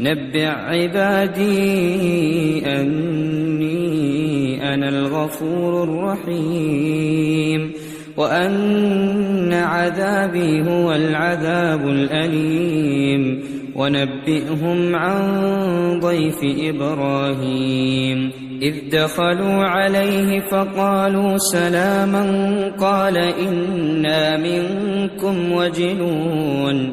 نبع عبادي أني أنا الغفور الرحيم وأن عذابي هو العذاب الأليم. ونبئهم عن ضيف إبراهيم. إذ دخلوا عليه فقالوا سلاما قال إنا منكم وجلون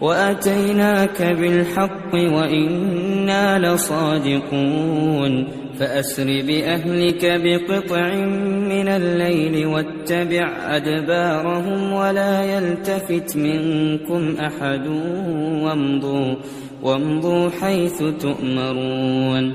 واتيناك بالحق وأنا لصادقون فاسر باهلك بقطع من الليل واتبع ادبارهم ولا يلتفت منكم احد وامضوا وامضوا حيث تؤمرون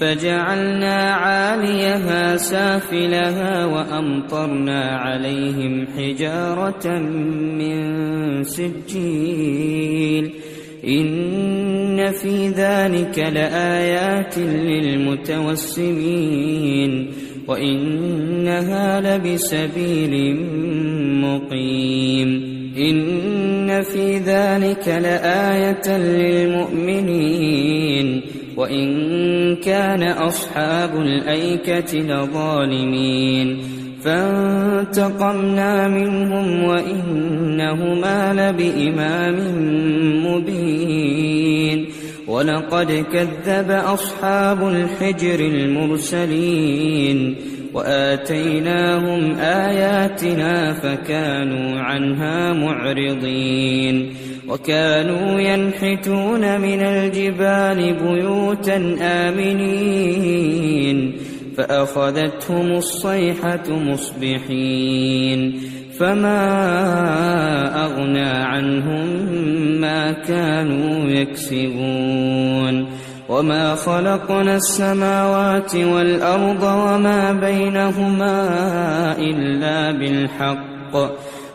فجعلنا عاليها سافلها وأمطرنا عليهم حجارة من سجيل. إن في ذلك لآيات للمتوسمين. وإنها لبسبيل مقيم. إن في ذلك لآية للمؤمنين. وإن كان أصحاب الأيكة لظالمين فانتقمنا منهم وإنهما لبإمام مبين ولقد كذب أصحاب الحجر المرسلين وآتيناهم آياتنا فكانوا عنها معرضين وكانوا ينحتون من الجبال بيوتا آمنين فأخذتهم الصيحة مصبحين فما أغنى عنهم ما كانوا يكسبون وما خلقنا السماوات والأرض وما بينهما إلا بالحق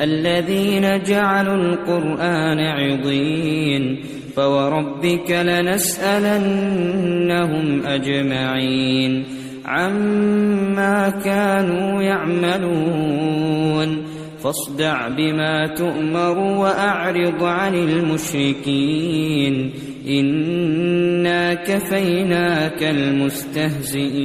الذين جعلوا القرآن عضين فوربك لنسألنهم أجمعين عما كانوا يعملون فاصدع بما تؤمر وأعرض عن المشركين إنا كفيناك المستهزئين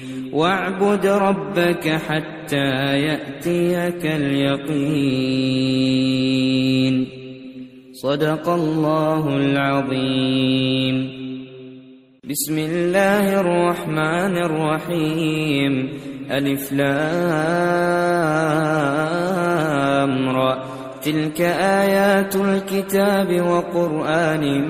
واعبد ربك حتى يأتيك اليقين. صدق الله العظيم. بسم الله الرحمن الرحيم. ألف لام را. تلك آيات الكتاب وقرآن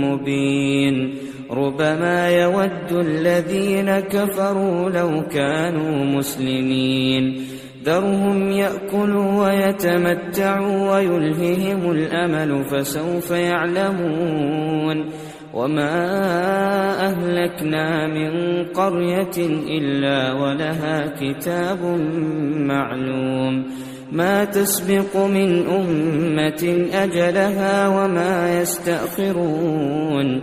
مبين. ربما يود الذين كفروا لو كانوا مسلمين. ذرهم يأكلوا ويتمتعوا ويلههم الأمل فسوف يعلمون. وما أهلكنا من قرية إلا ولها كتاب معلوم. ما تسبق من أمة أجلها وما يستأخرون.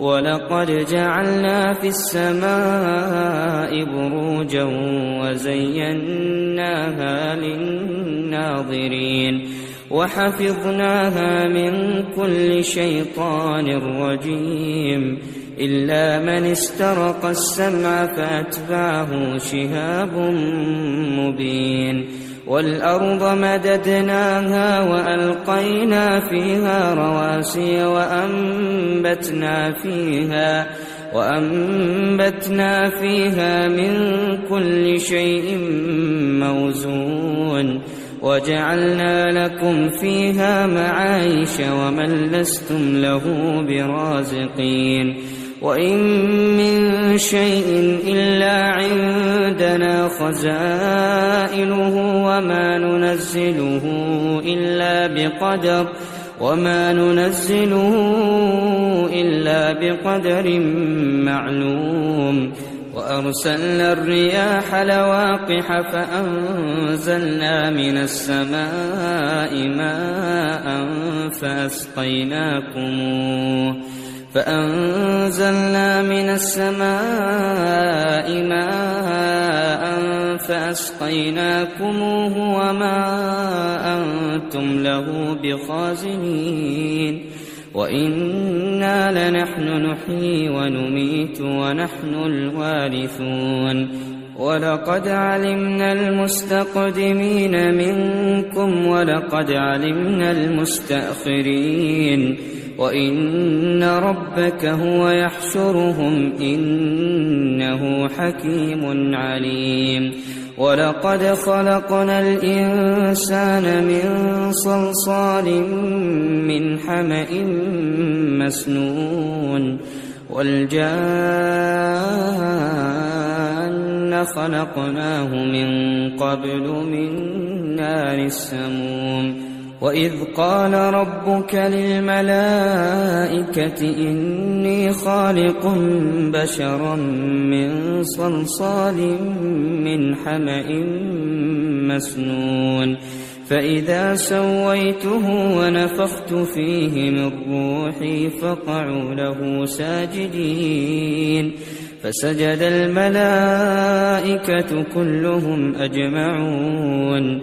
ولقد جعلنا في السماء بروجا وزيناها للناظرين وحفظناها من كل شيطان رجيم إلا من استرق السمع فأتبعه شهاب مبين والأرض مددناها وألقينا فيها رواسي وأنبتنا فيها وأنبتنا فيها من كل شيء موزون وجعلنا لكم فيها معايش ومن لستم له برازقين وإن من شيء إلا عندنا خزائنه وما ننزله إلا بقدر وما ننزله إلا بقدر معلوم وأرسلنا الرياح لواقح فأنزلنا من السماء ماء فأسقيناكموه فأنزلنا من السماء ماء فأسقيناكموه وما أنتم له بخازنين وإنا لنحن نحيي ونميت ونحن الوارثون ولقد علمنا المستقدمين منكم ولقد علمنا المستأخرين وإن ربك هو يحشرهم إنه حكيم عليم ولقد خلقنا الإنسان من صلصال من حمأ مسنون والجان خلقناه من قبل من نار السموم وإذ قال ربك للملائكة إني خالق بشرا من صلصال من حمأ مسنون فإذا سويته ونفخت فيه من روحي فقعوا له ساجدين فسجد الملائكة كلهم أجمعون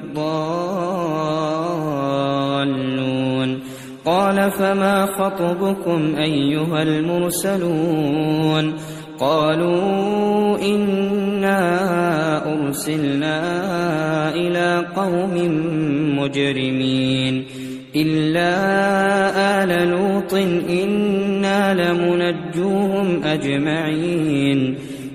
الضالون. قال فما خطبكم أيها المرسلون؟ قالوا إنا أرسلنا إلى قوم مجرمين إلا آل لوط إنا لمنجوهم أجمعين.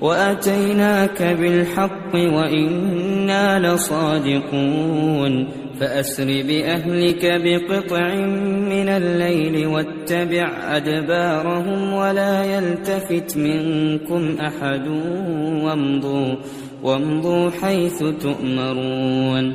وأتيناك بالحق وإنا لصادقون فأسر بأهلك بقطع من الليل واتبع أدبارهم ولا يلتفت منكم أحد وامضوا وامضوا حيث تؤمرون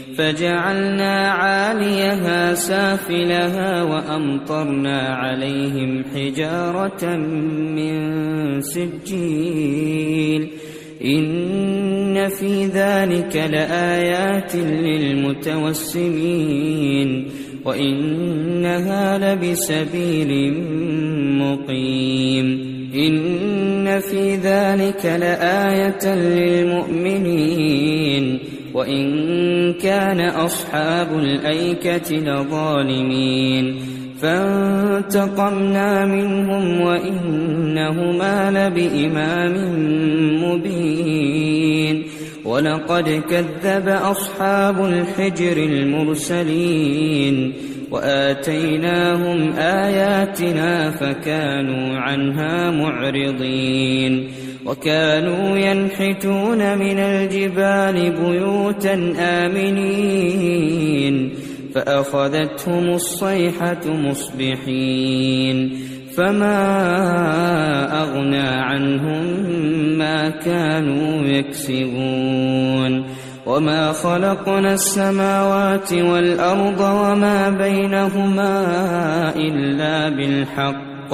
فجعلنا عاليها سافلها وأمطرنا عليهم حجارة من سجيل. إن في ذلك لآيات للمتوسمين. وإنها لبسبيل مقيم. إن في ذلك لآية للمؤمنين. وإن كان أصحاب الأيكة لظالمين. فانتقمنا منهم وإنهما لبإمام مبين. ولقد كذب أصحاب الحجر المرسلين. وآتيناهم آياتنا فكانوا عنها معرضين. وكانوا ينحتون من الجبال بيوتا آمنين فأخذتهم الصيحة مصبحين فما أغنى عنهم ما كانوا يكسبون وما خلقنا السماوات والأرض وما بينهما إلا بالحق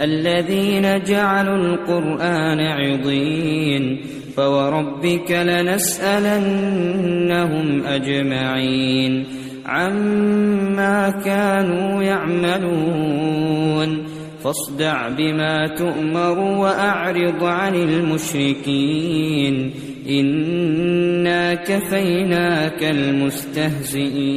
الذين جعلوا القرآن عضين فوربك لنسألنهم أجمعين عما كانوا يعملون فاصدع بما تؤمر وأعرض عن المشركين إنا كفيناك المستهزئين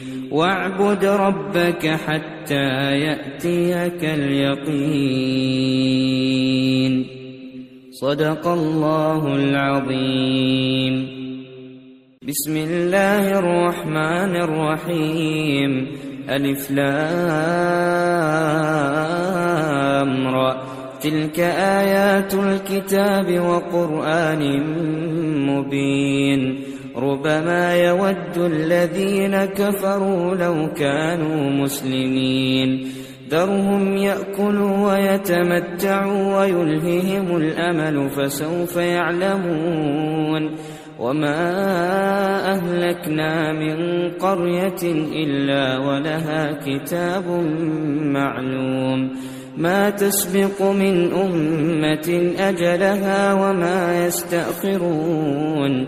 واعبد ربك حتى يأتيك اليقين. صدق الله العظيم. بسم الله الرحمن الرحيم. ألف لام را. تلك آيات الكتاب وقرآن مبين. ربما يود الذين كفروا لو كانوا مسلمين. ذرهم يأكلوا ويتمتعوا ويلههم الأمل فسوف يعلمون. وما أهلكنا من قرية إلا ولها كتاب معلوم. ما تسبق من أمة أجلها وما يستأخرون.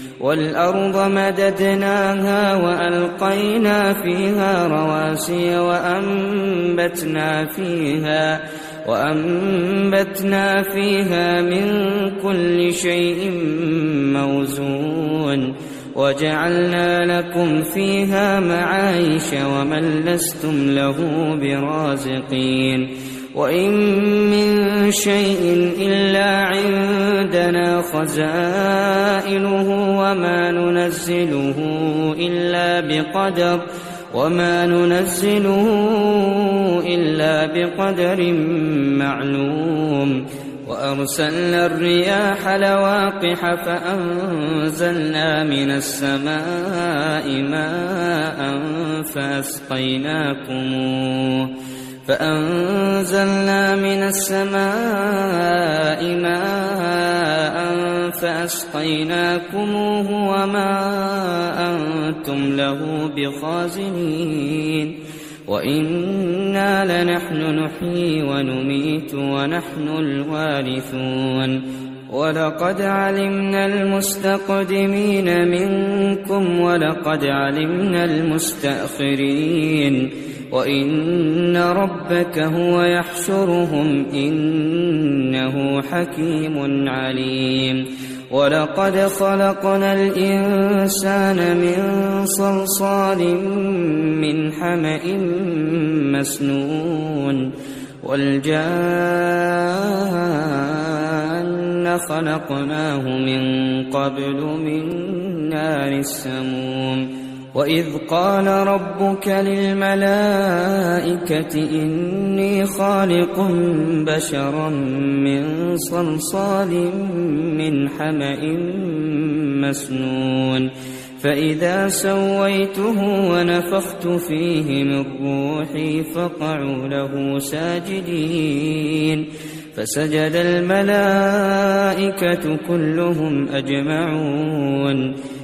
والأرض مددناها وألقينا فيها رواسي وأنبتنا فيها وأنبتنا فيها من كل شيء موزون وجعلنا لكم فيها معايش ومن لستم له برازقين وإن من شيء إلا عندنا خزائنه وما ننزله إلا بقدر وما ننزله إلا بقدر معلوم وأرسلنا الرياح لواقح فأنزلنا من السماء ماء فأسقيناكموه فأنزلنا من السماء ماء فأسقيناكموه وما أنتم له بخازنين وإنا لنحن نحيي ونميت ونحن الوارثون ولقد علمنا المستقدمين منكم ولقد علمنا المستأخرين وإن ربك هو يحشرهم إنه حكيم عليم ولقد خلقنا الإنسان من صلصال من حمأ مسنون والجان خلقناه من قبل من نار السموم وإذ قال ربك للملائكة إني خالق بشرا من صلصال من حمأ مسنون فإذا سويته ونفخت فيه من روحي فقعوا له ساجدين فسجد الملائكة كلهم أجمعون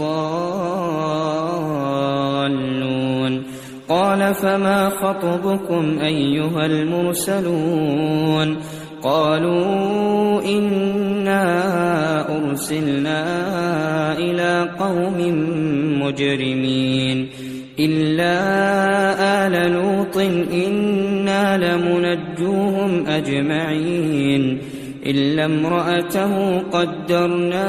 الضالون. قال فما خطبكم أيها المرسلون؟ قالوا إنا أرسلنا إلى قوم مجرمين. إلا آل لوط إنا لمنجوهم أجمعين. إلا امرأته قدرنا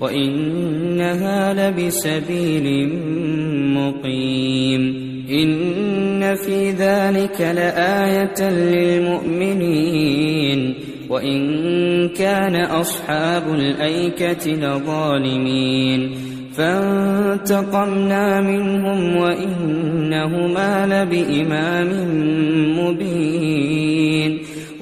وإنها لبسبيل مقيم. إن في ذلك لآية للمؤمنين. وإن كان أصحاب الأيكة لظالمين. فانتقمنا منهم وإنهما لبإمام مبين.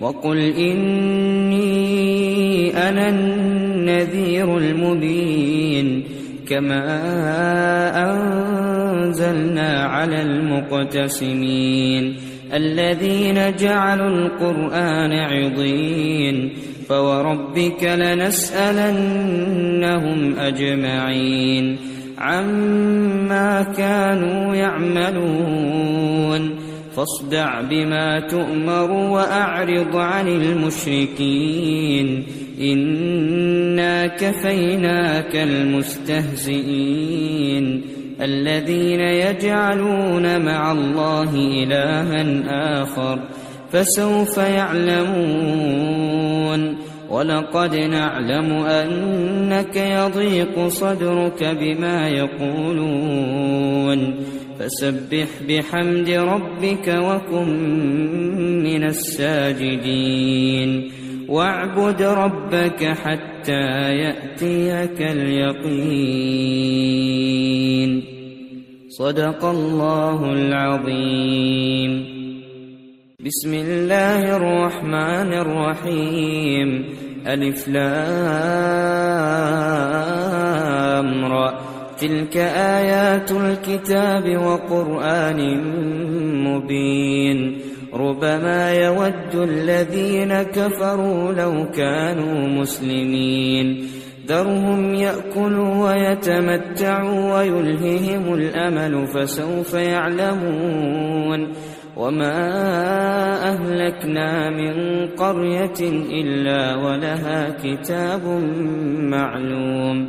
وقل إني أنا النذير المبين كما أنزلنا على المقتسمين الذين جعلوا القرآن عضين فوربك لنسألنهم أجمعين عما كانوا يعملون فاصدع بما تؤمر وأعرض عن المشركين. إنا كفيناك المستهزئين. الذين يجعلون مع الله إلها آخر فسوف يعلمون. ولقد نعلم أنك يضيق صدرك بما يقولون. فسبح بحمد ربك وكن من الساجدين. واعبد ربك حتى يأتيك اليقين. صدق الله العظيم. بسم الله الرحمن الرحيم. ألف لام را. تلك آيات الكتاب وقرآن مبين ربما يود الذين كفروا لو كانوا مسلمين ذرهم يأكلوا ويتمتعوا ويلههم الأمل فسوف يعلمون وما أهلكنا من قرية إلا ولها كتاب معلوم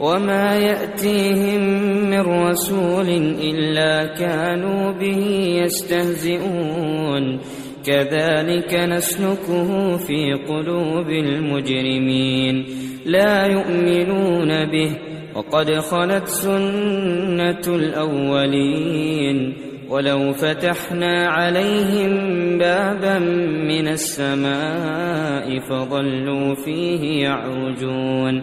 وما يأتيهم من رسول إلا كانوا به يستهزئون كذلك نسلكه في قلوب المجرمين لا يؤمنون به وقد خلت سنة الأولين ولو فتحنا عليهم بابا من السماء فظلوا فيه يعرجون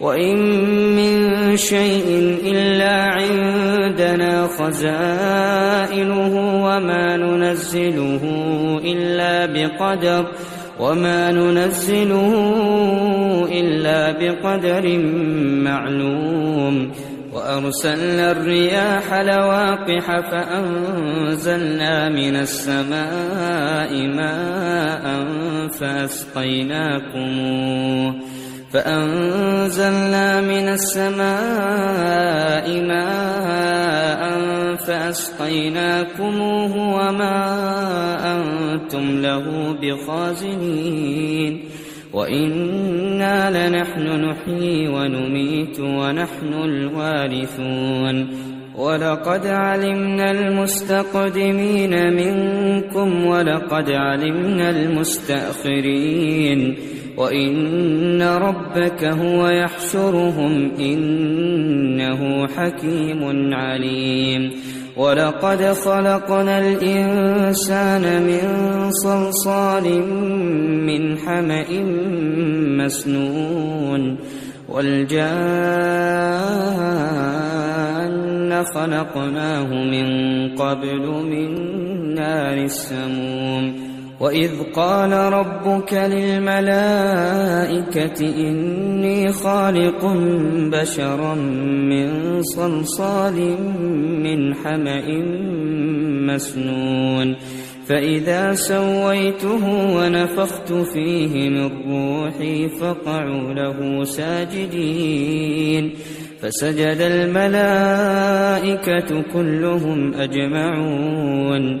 وإن من شيء إلا عندنا خزائنه وما ننزله إلا بقدر وما ننزله إلا بقدر معلوم وأرسلنا الرياح لواقح فأنزلنا من السماء ماء فأسقيناكموه فأنزلنا من السماء ماء فأسقيناكموه وما أنتم له بخازنين وإنا لنحن نحيي ونميت ونحن الوارثون ولقد علمنا المستقدمين منكم ولقد علمنا المستأخرين وإن ربك هو يحشرهم إنه حكيم عليم ولقد خلقنا الإنسان من صلصال من حمأ مسنون والجان خلقناه من قبل من نار السموم وإذ قال ربك للملائكة إني خالق بشرا من صلصال من حمأ مسنون فإذا سويته ونفخت فيه من روحي فقعوا له ساجدين فسجد الملائكة كلهم أجمعون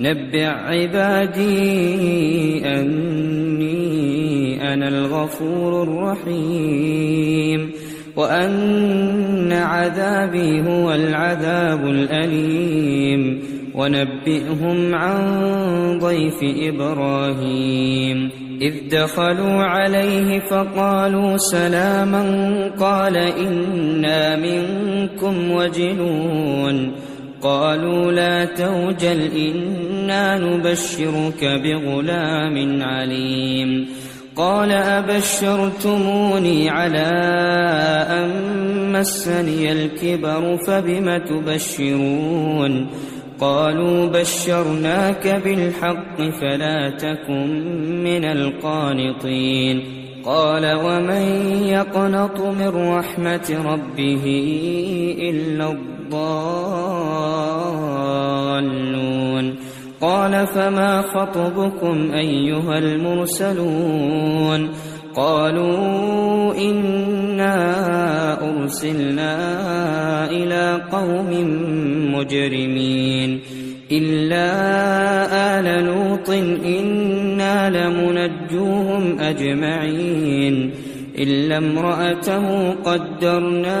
نبع عبادي أني أنا الغفور الرحيم وأن عذابي هو العذاب الأليم ونبئهم عن ضيف إبراهيم إذ دخلوا عليه فقالوا سلاما قال إنا منكم وجلون قالوا لا توجل إنا نبشرك بغلام عليم. قال أبشرتموني على أن مسني الكبر فبم تبشرون؟ قالوا بشرناك بالحق فلا تكن من القانطين. قال ومن يقنط من رحمة ربه إلا الضالون. قال فما خطبكم أيها المرسلون؟ قالوا إنا أرسلنا إلى قوم مجرمين. إلا آل لوط إنا لمنجوهم أجمعين. إلا امرأته قدرنا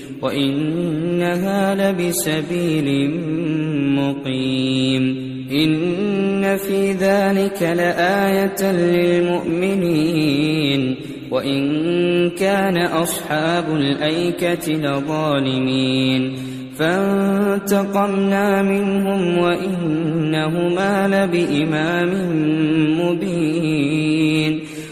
وإنها لبسبيل مقيم. إن في ذلك لآية للمؤمنين. وإن كان أصحاب الأيكة لظالمين. فانتقمنا منهم وإنهما لبإمام مبين.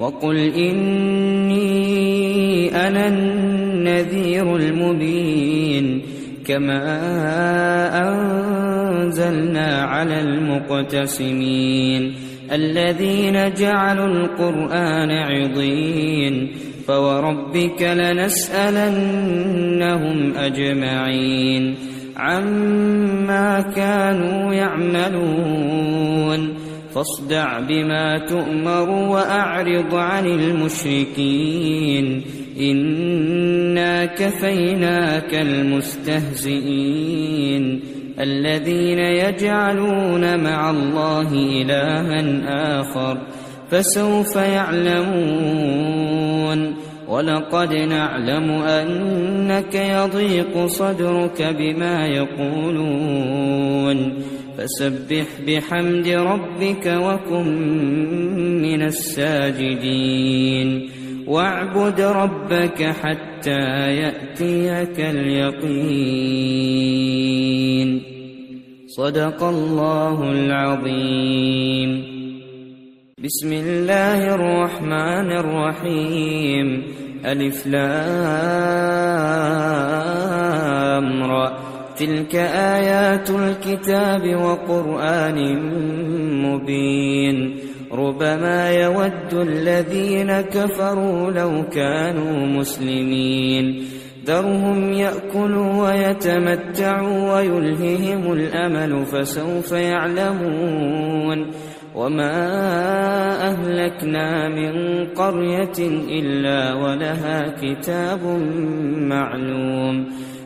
وقل إني أنا النذير المبين كما أنزلنا على المقتسمين الذين جعلوا القرآن عضين فوربك لنسألنهم أجمعين عما كانوا يعملون فاصدع بما تؤمر وأعرض عن المشركين. إنا كفيناك المستهزئين. الذين يجعلون مع الله إلها آخر فسوف يعلمون. ولقد نعلم أنك يضيق صدرك بما يقولون. فسبح بحمد ربك وكن من الساجدين. واعبد ربك حتى يأتيك اليقين. صدق الله العظيم. بسم الله الرحمن الرحيم. ألف لام را. تلك آيات الكتاب وقرآن مبين ربما يود الذين كفروا لو كانوا مسلمين ذرهم يأكلوا ويتمتعوا ويلههم الأمل فسوف يعلمون وما أهلكنا من قرية إلا ولها كتاب معلوم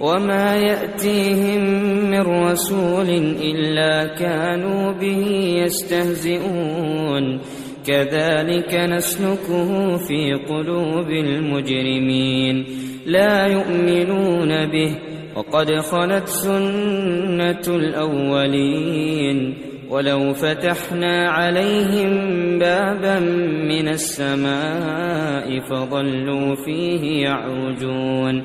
وما يأتيهم من رسول إلا كانوا به يستهزئون كذلك نسلكه في قلوب المجرمين لا يؤمنون به وقد خلت سنة الأولين ولو فتحنا عليهم بابا من السماء فظلوا فيه يعرجون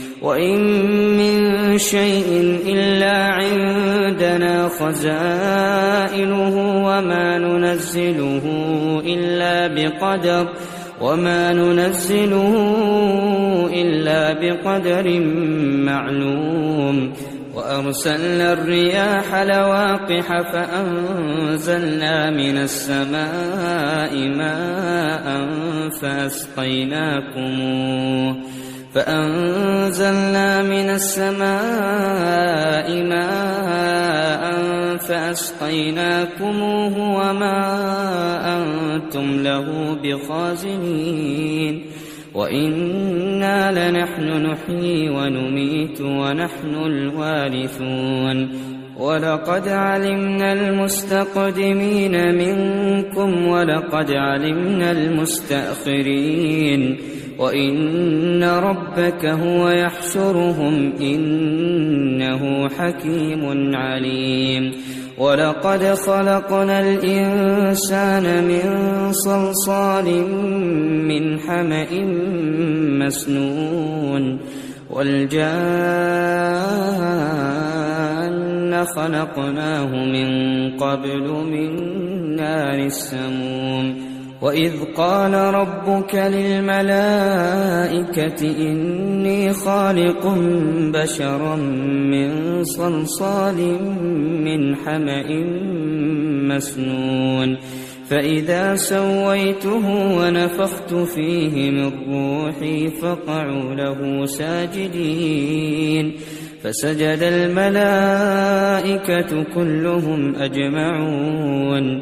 وإن من شيء إلا عندنا خزائنه وما ننزله إلا بقدر وما ننزله إلا بقدر معلوم وأرسلنا الرياح لواقح فأنزلنا من السماء ماء فأسقيناكموه فأنزلنا من السماء ماء فأسقيناكموه وما أنتم له بخازنين وإنا لنحن نحيي ونميت ونحن الوارثون ولقد علمنا المستقدمين منكم ولقد علمنا المستأخرين وإن ربك هو يحشرهم إنه حكيم عليم ولقد خلقنا الإنسان من صلصال من حمأ مسنون والجان خلقناه من قبل من نار السموم وإذ قال ربك للملائكة إني خالق بشرا من صلصال من حمأ مسنون فإذا سويته ونفخت فيه من روحي فقعوا له ساجدين فسجد الملائكة كلهم أجمعون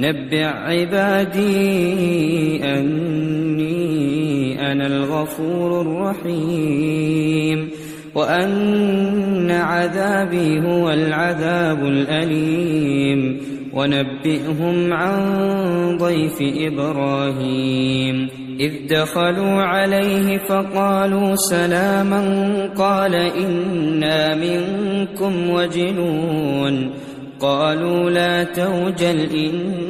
نبع عبادي أني أنا الغفور الرحيم وأن عذابي هو العذاب الأليم ونبئهم عن ضيف إبراهيم إذ دخلوا عليه فقالوا سلاما قال إنا منكم وجلون قالوا لا توجل إنا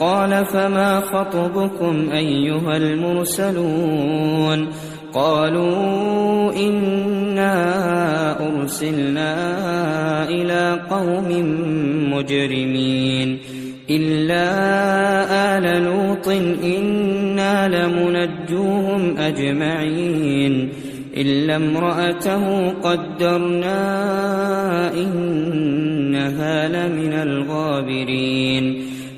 قال فما خطبكم أيها المرسلون قالوا إنا أرسلنا إلى قوم مجرمين إلا آل لوط إنا لمنجوهم أجمعين إلا امرأته قدرنا إنها لمن الغابرين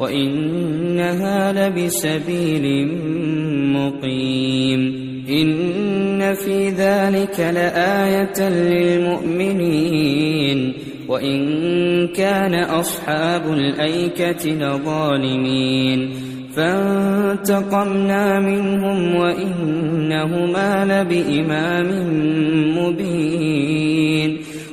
وإنها لبسبيل مقيم. إن في ذلك لآية للمؤمنين. وإن كان أصحاب الأيكة لظالمين. فانتقمنا منهم وإنهما لبإمام مبين.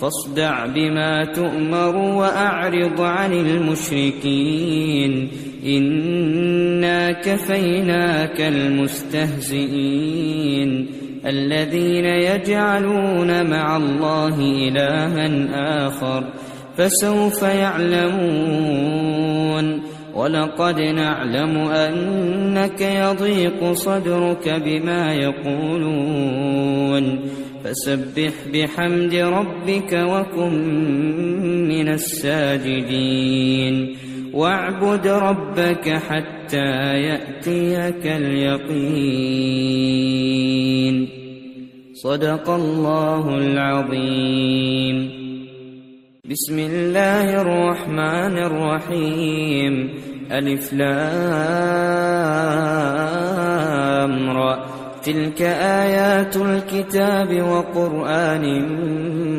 فاصدع بما تؤمر وأعرض عن المشركين. إنا كفيناك المستهزئين. الذين يجعلون مع الله إلها آخر فسوف يعلمون. ولقد نعلم أنك يضيق صدرك بما يقولون. فسبح بحمد ربك وكن من الساجدين. واعبد ربك حتى يأتيك اليقين. صدق الله العظيم. بسم الله الرحمن الرحيم. ألف لام را. تلك آيات الكتاب وقرآن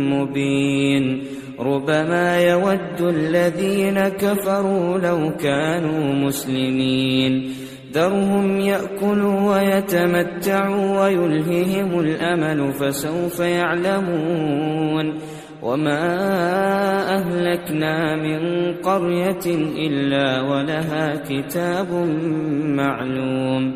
مبين ربما يود الذين كفروا لو كانوا مسلمين ذرهم يأكلوا ويتمتعوا ويلههم الأمل فسوف يعلمون وما أهلكنا من قرية إلا ولها كتاب معلوم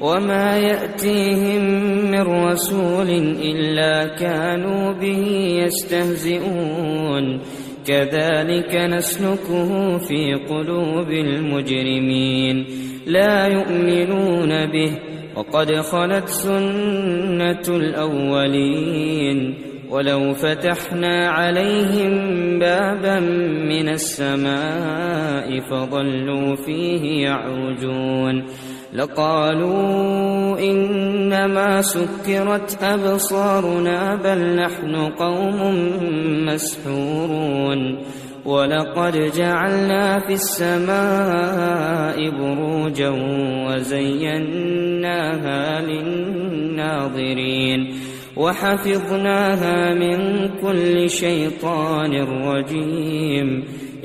وما يأتيهم من رسول إلا كانوا به يستهزئون. كذلك نسلكه في قلوب المجرمين. لا يؤمنون به وقد خلت سنة الأولين. ولو فتحنا عليهم بابا من السماء فظلوا فيه يعرجون لقالوا إنما سكرت أبصارنا بل نحن قوم مسحورون ولقد جعلنا في السماء بروجا وزيناها للناظرين وحفظناها من كل شيطان رجيم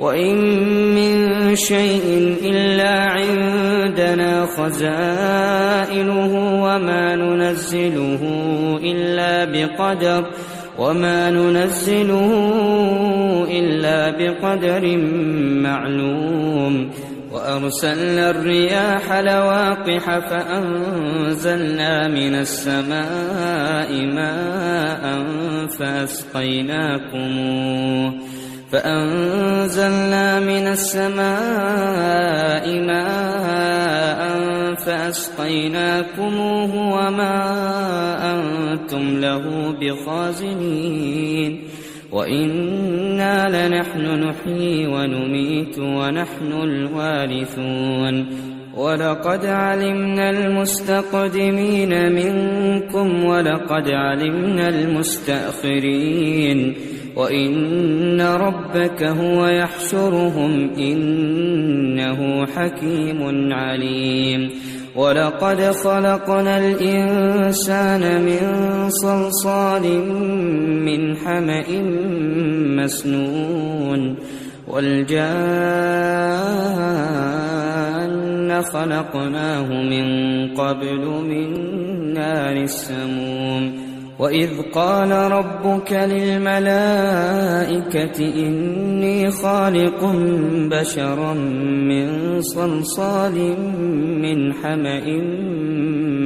وإن من شيء إلا عندنا خزائنه وما ننزله إلا بقدر وما ننزله إلا بقدر معلوم وأرسلنا الرياح لواقح فأنزلنا من السماء ماء فأسقيناكموه فأنزلنا من السماء ماء فأسقيناكموه وما أنتم له بخازنين وإنا لنحن نحيي ونميت ونحن الوارثون ولقد علمنا المستقدمين منكم ولقد علمنا المستأخرين وإن ربك هو يحشرهم إنه حكيم عليم ولقد خلقنا الإنسان من صلصال من حمأ مسنون والجان خلقناه من قبل من نار السموم وإذ قال ربك للملائكة إني خالق بشرا من صلصال من حمأ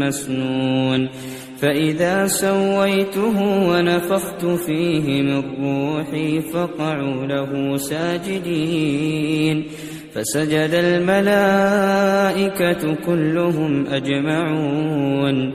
مسنون فإذا سويته ونفخت فيه من روحي فقعوا له ساجدين فسجد الملائكة كلهم أجمعون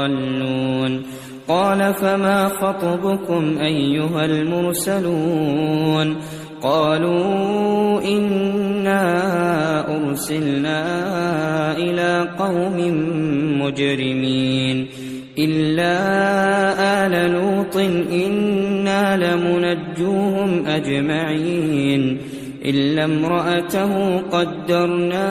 الضالون. قال فما خطبكم أيها المرسلون؟ قالوا إنا أرسلنا إلى قوم مجرمين إلا آل لوط إنا لمنجوهم أجمعين. إلا امرأته قدرنا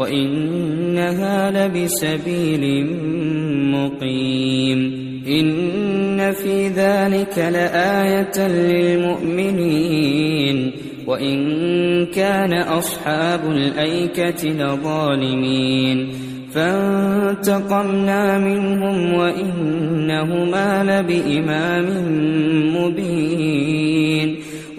وإنها لبسبيل مقيم. إن في ذلك لآية للمؤمنين. وإن كان أصحاب الأيكة لظالمين. فانتقمنا منهم وإنهما لبإمام مبين.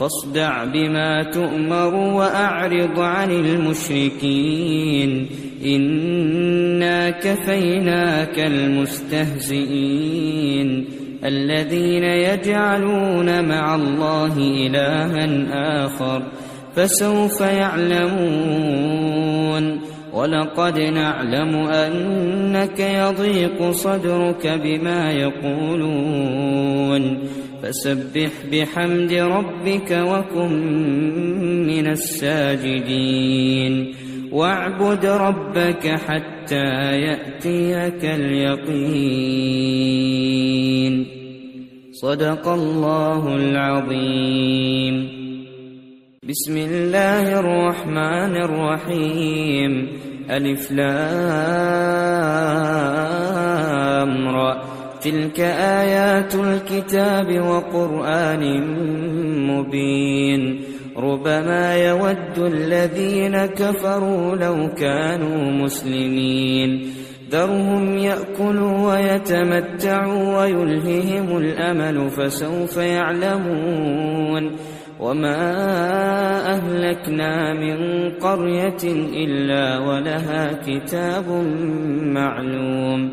فاصدع بما تؤمر وأعرض عن المشركين. إنا كفيناك المستهزئين. الذين يجعلون مع الله إلها آخر فسوف يعلمون. ولقد نعلم أنك يضيق صدرك بما يقولون. فسبح بحمد ربك وكن من الساجدين. واعبد ربك حتى يأتيك اليقين. صدق الله العظيم. بسم الله الرحمن الرحيم. ألف لام را. تلك آيات الكتاب وقرآن مبين ربما يود الذين كفروا لو كانوا مسلمين ذرهم يأكلوا ويتمتعوا ويلههم الأمل فسوف يعلمون وما أهلكنا من قرية إلا ولها كتاب معلوم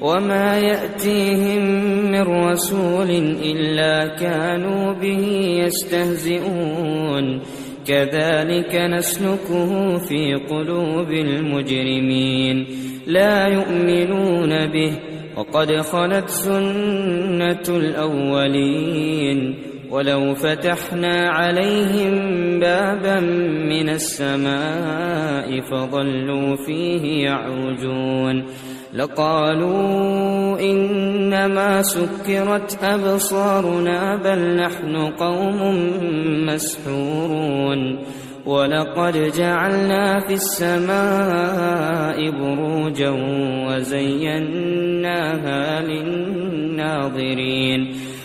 وما يأتيهم من رسول إلا كانوا به يستهزئون كذلك نسلكه في قلوب المجرمين لا يؤمنون به وقد خلت سنة الأولين ولو فتحنا عليهم بابا من السماء فظلوا فيه يعرجون لقالوا إنما سكرت أبصارنا بل نحن قوم مسحورون. ولقد جعلنا في السماء بروجا وزيناها للناظرين.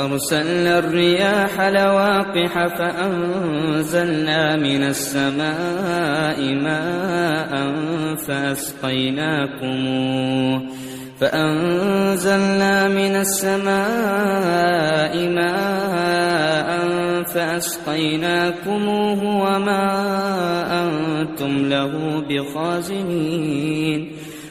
وأرسلنا الرياح لواقح فأنزلنا من السماء ماء فأسقيناكموه فأنزلنا من السماء ماء فأسقيناكموه وما أنتم له بخازنين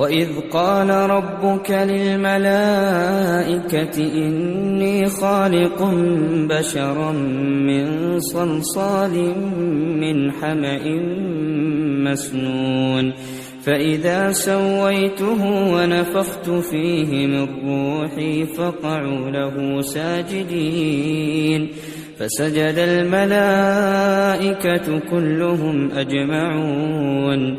وإذ قال ربك للملائكة إني خالق بشرا من صلصال من حمأ مسنون فإذا سويته ونفخت فيه من روحي فقعوا له ساجدين فسجد الملائكة كلهم أجمعون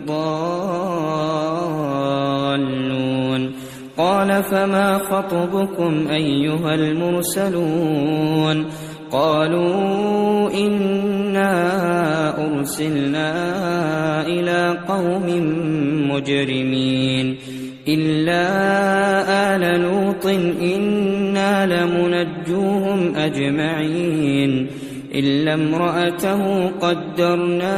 الضالون. قال فما خطبكم أيها المرسلون؟ قالوا إنا أرسلنا إلى قوم مجرمين إلا آل لوط إنا لمنجوهم أجمعين إلا امرأته قدرنا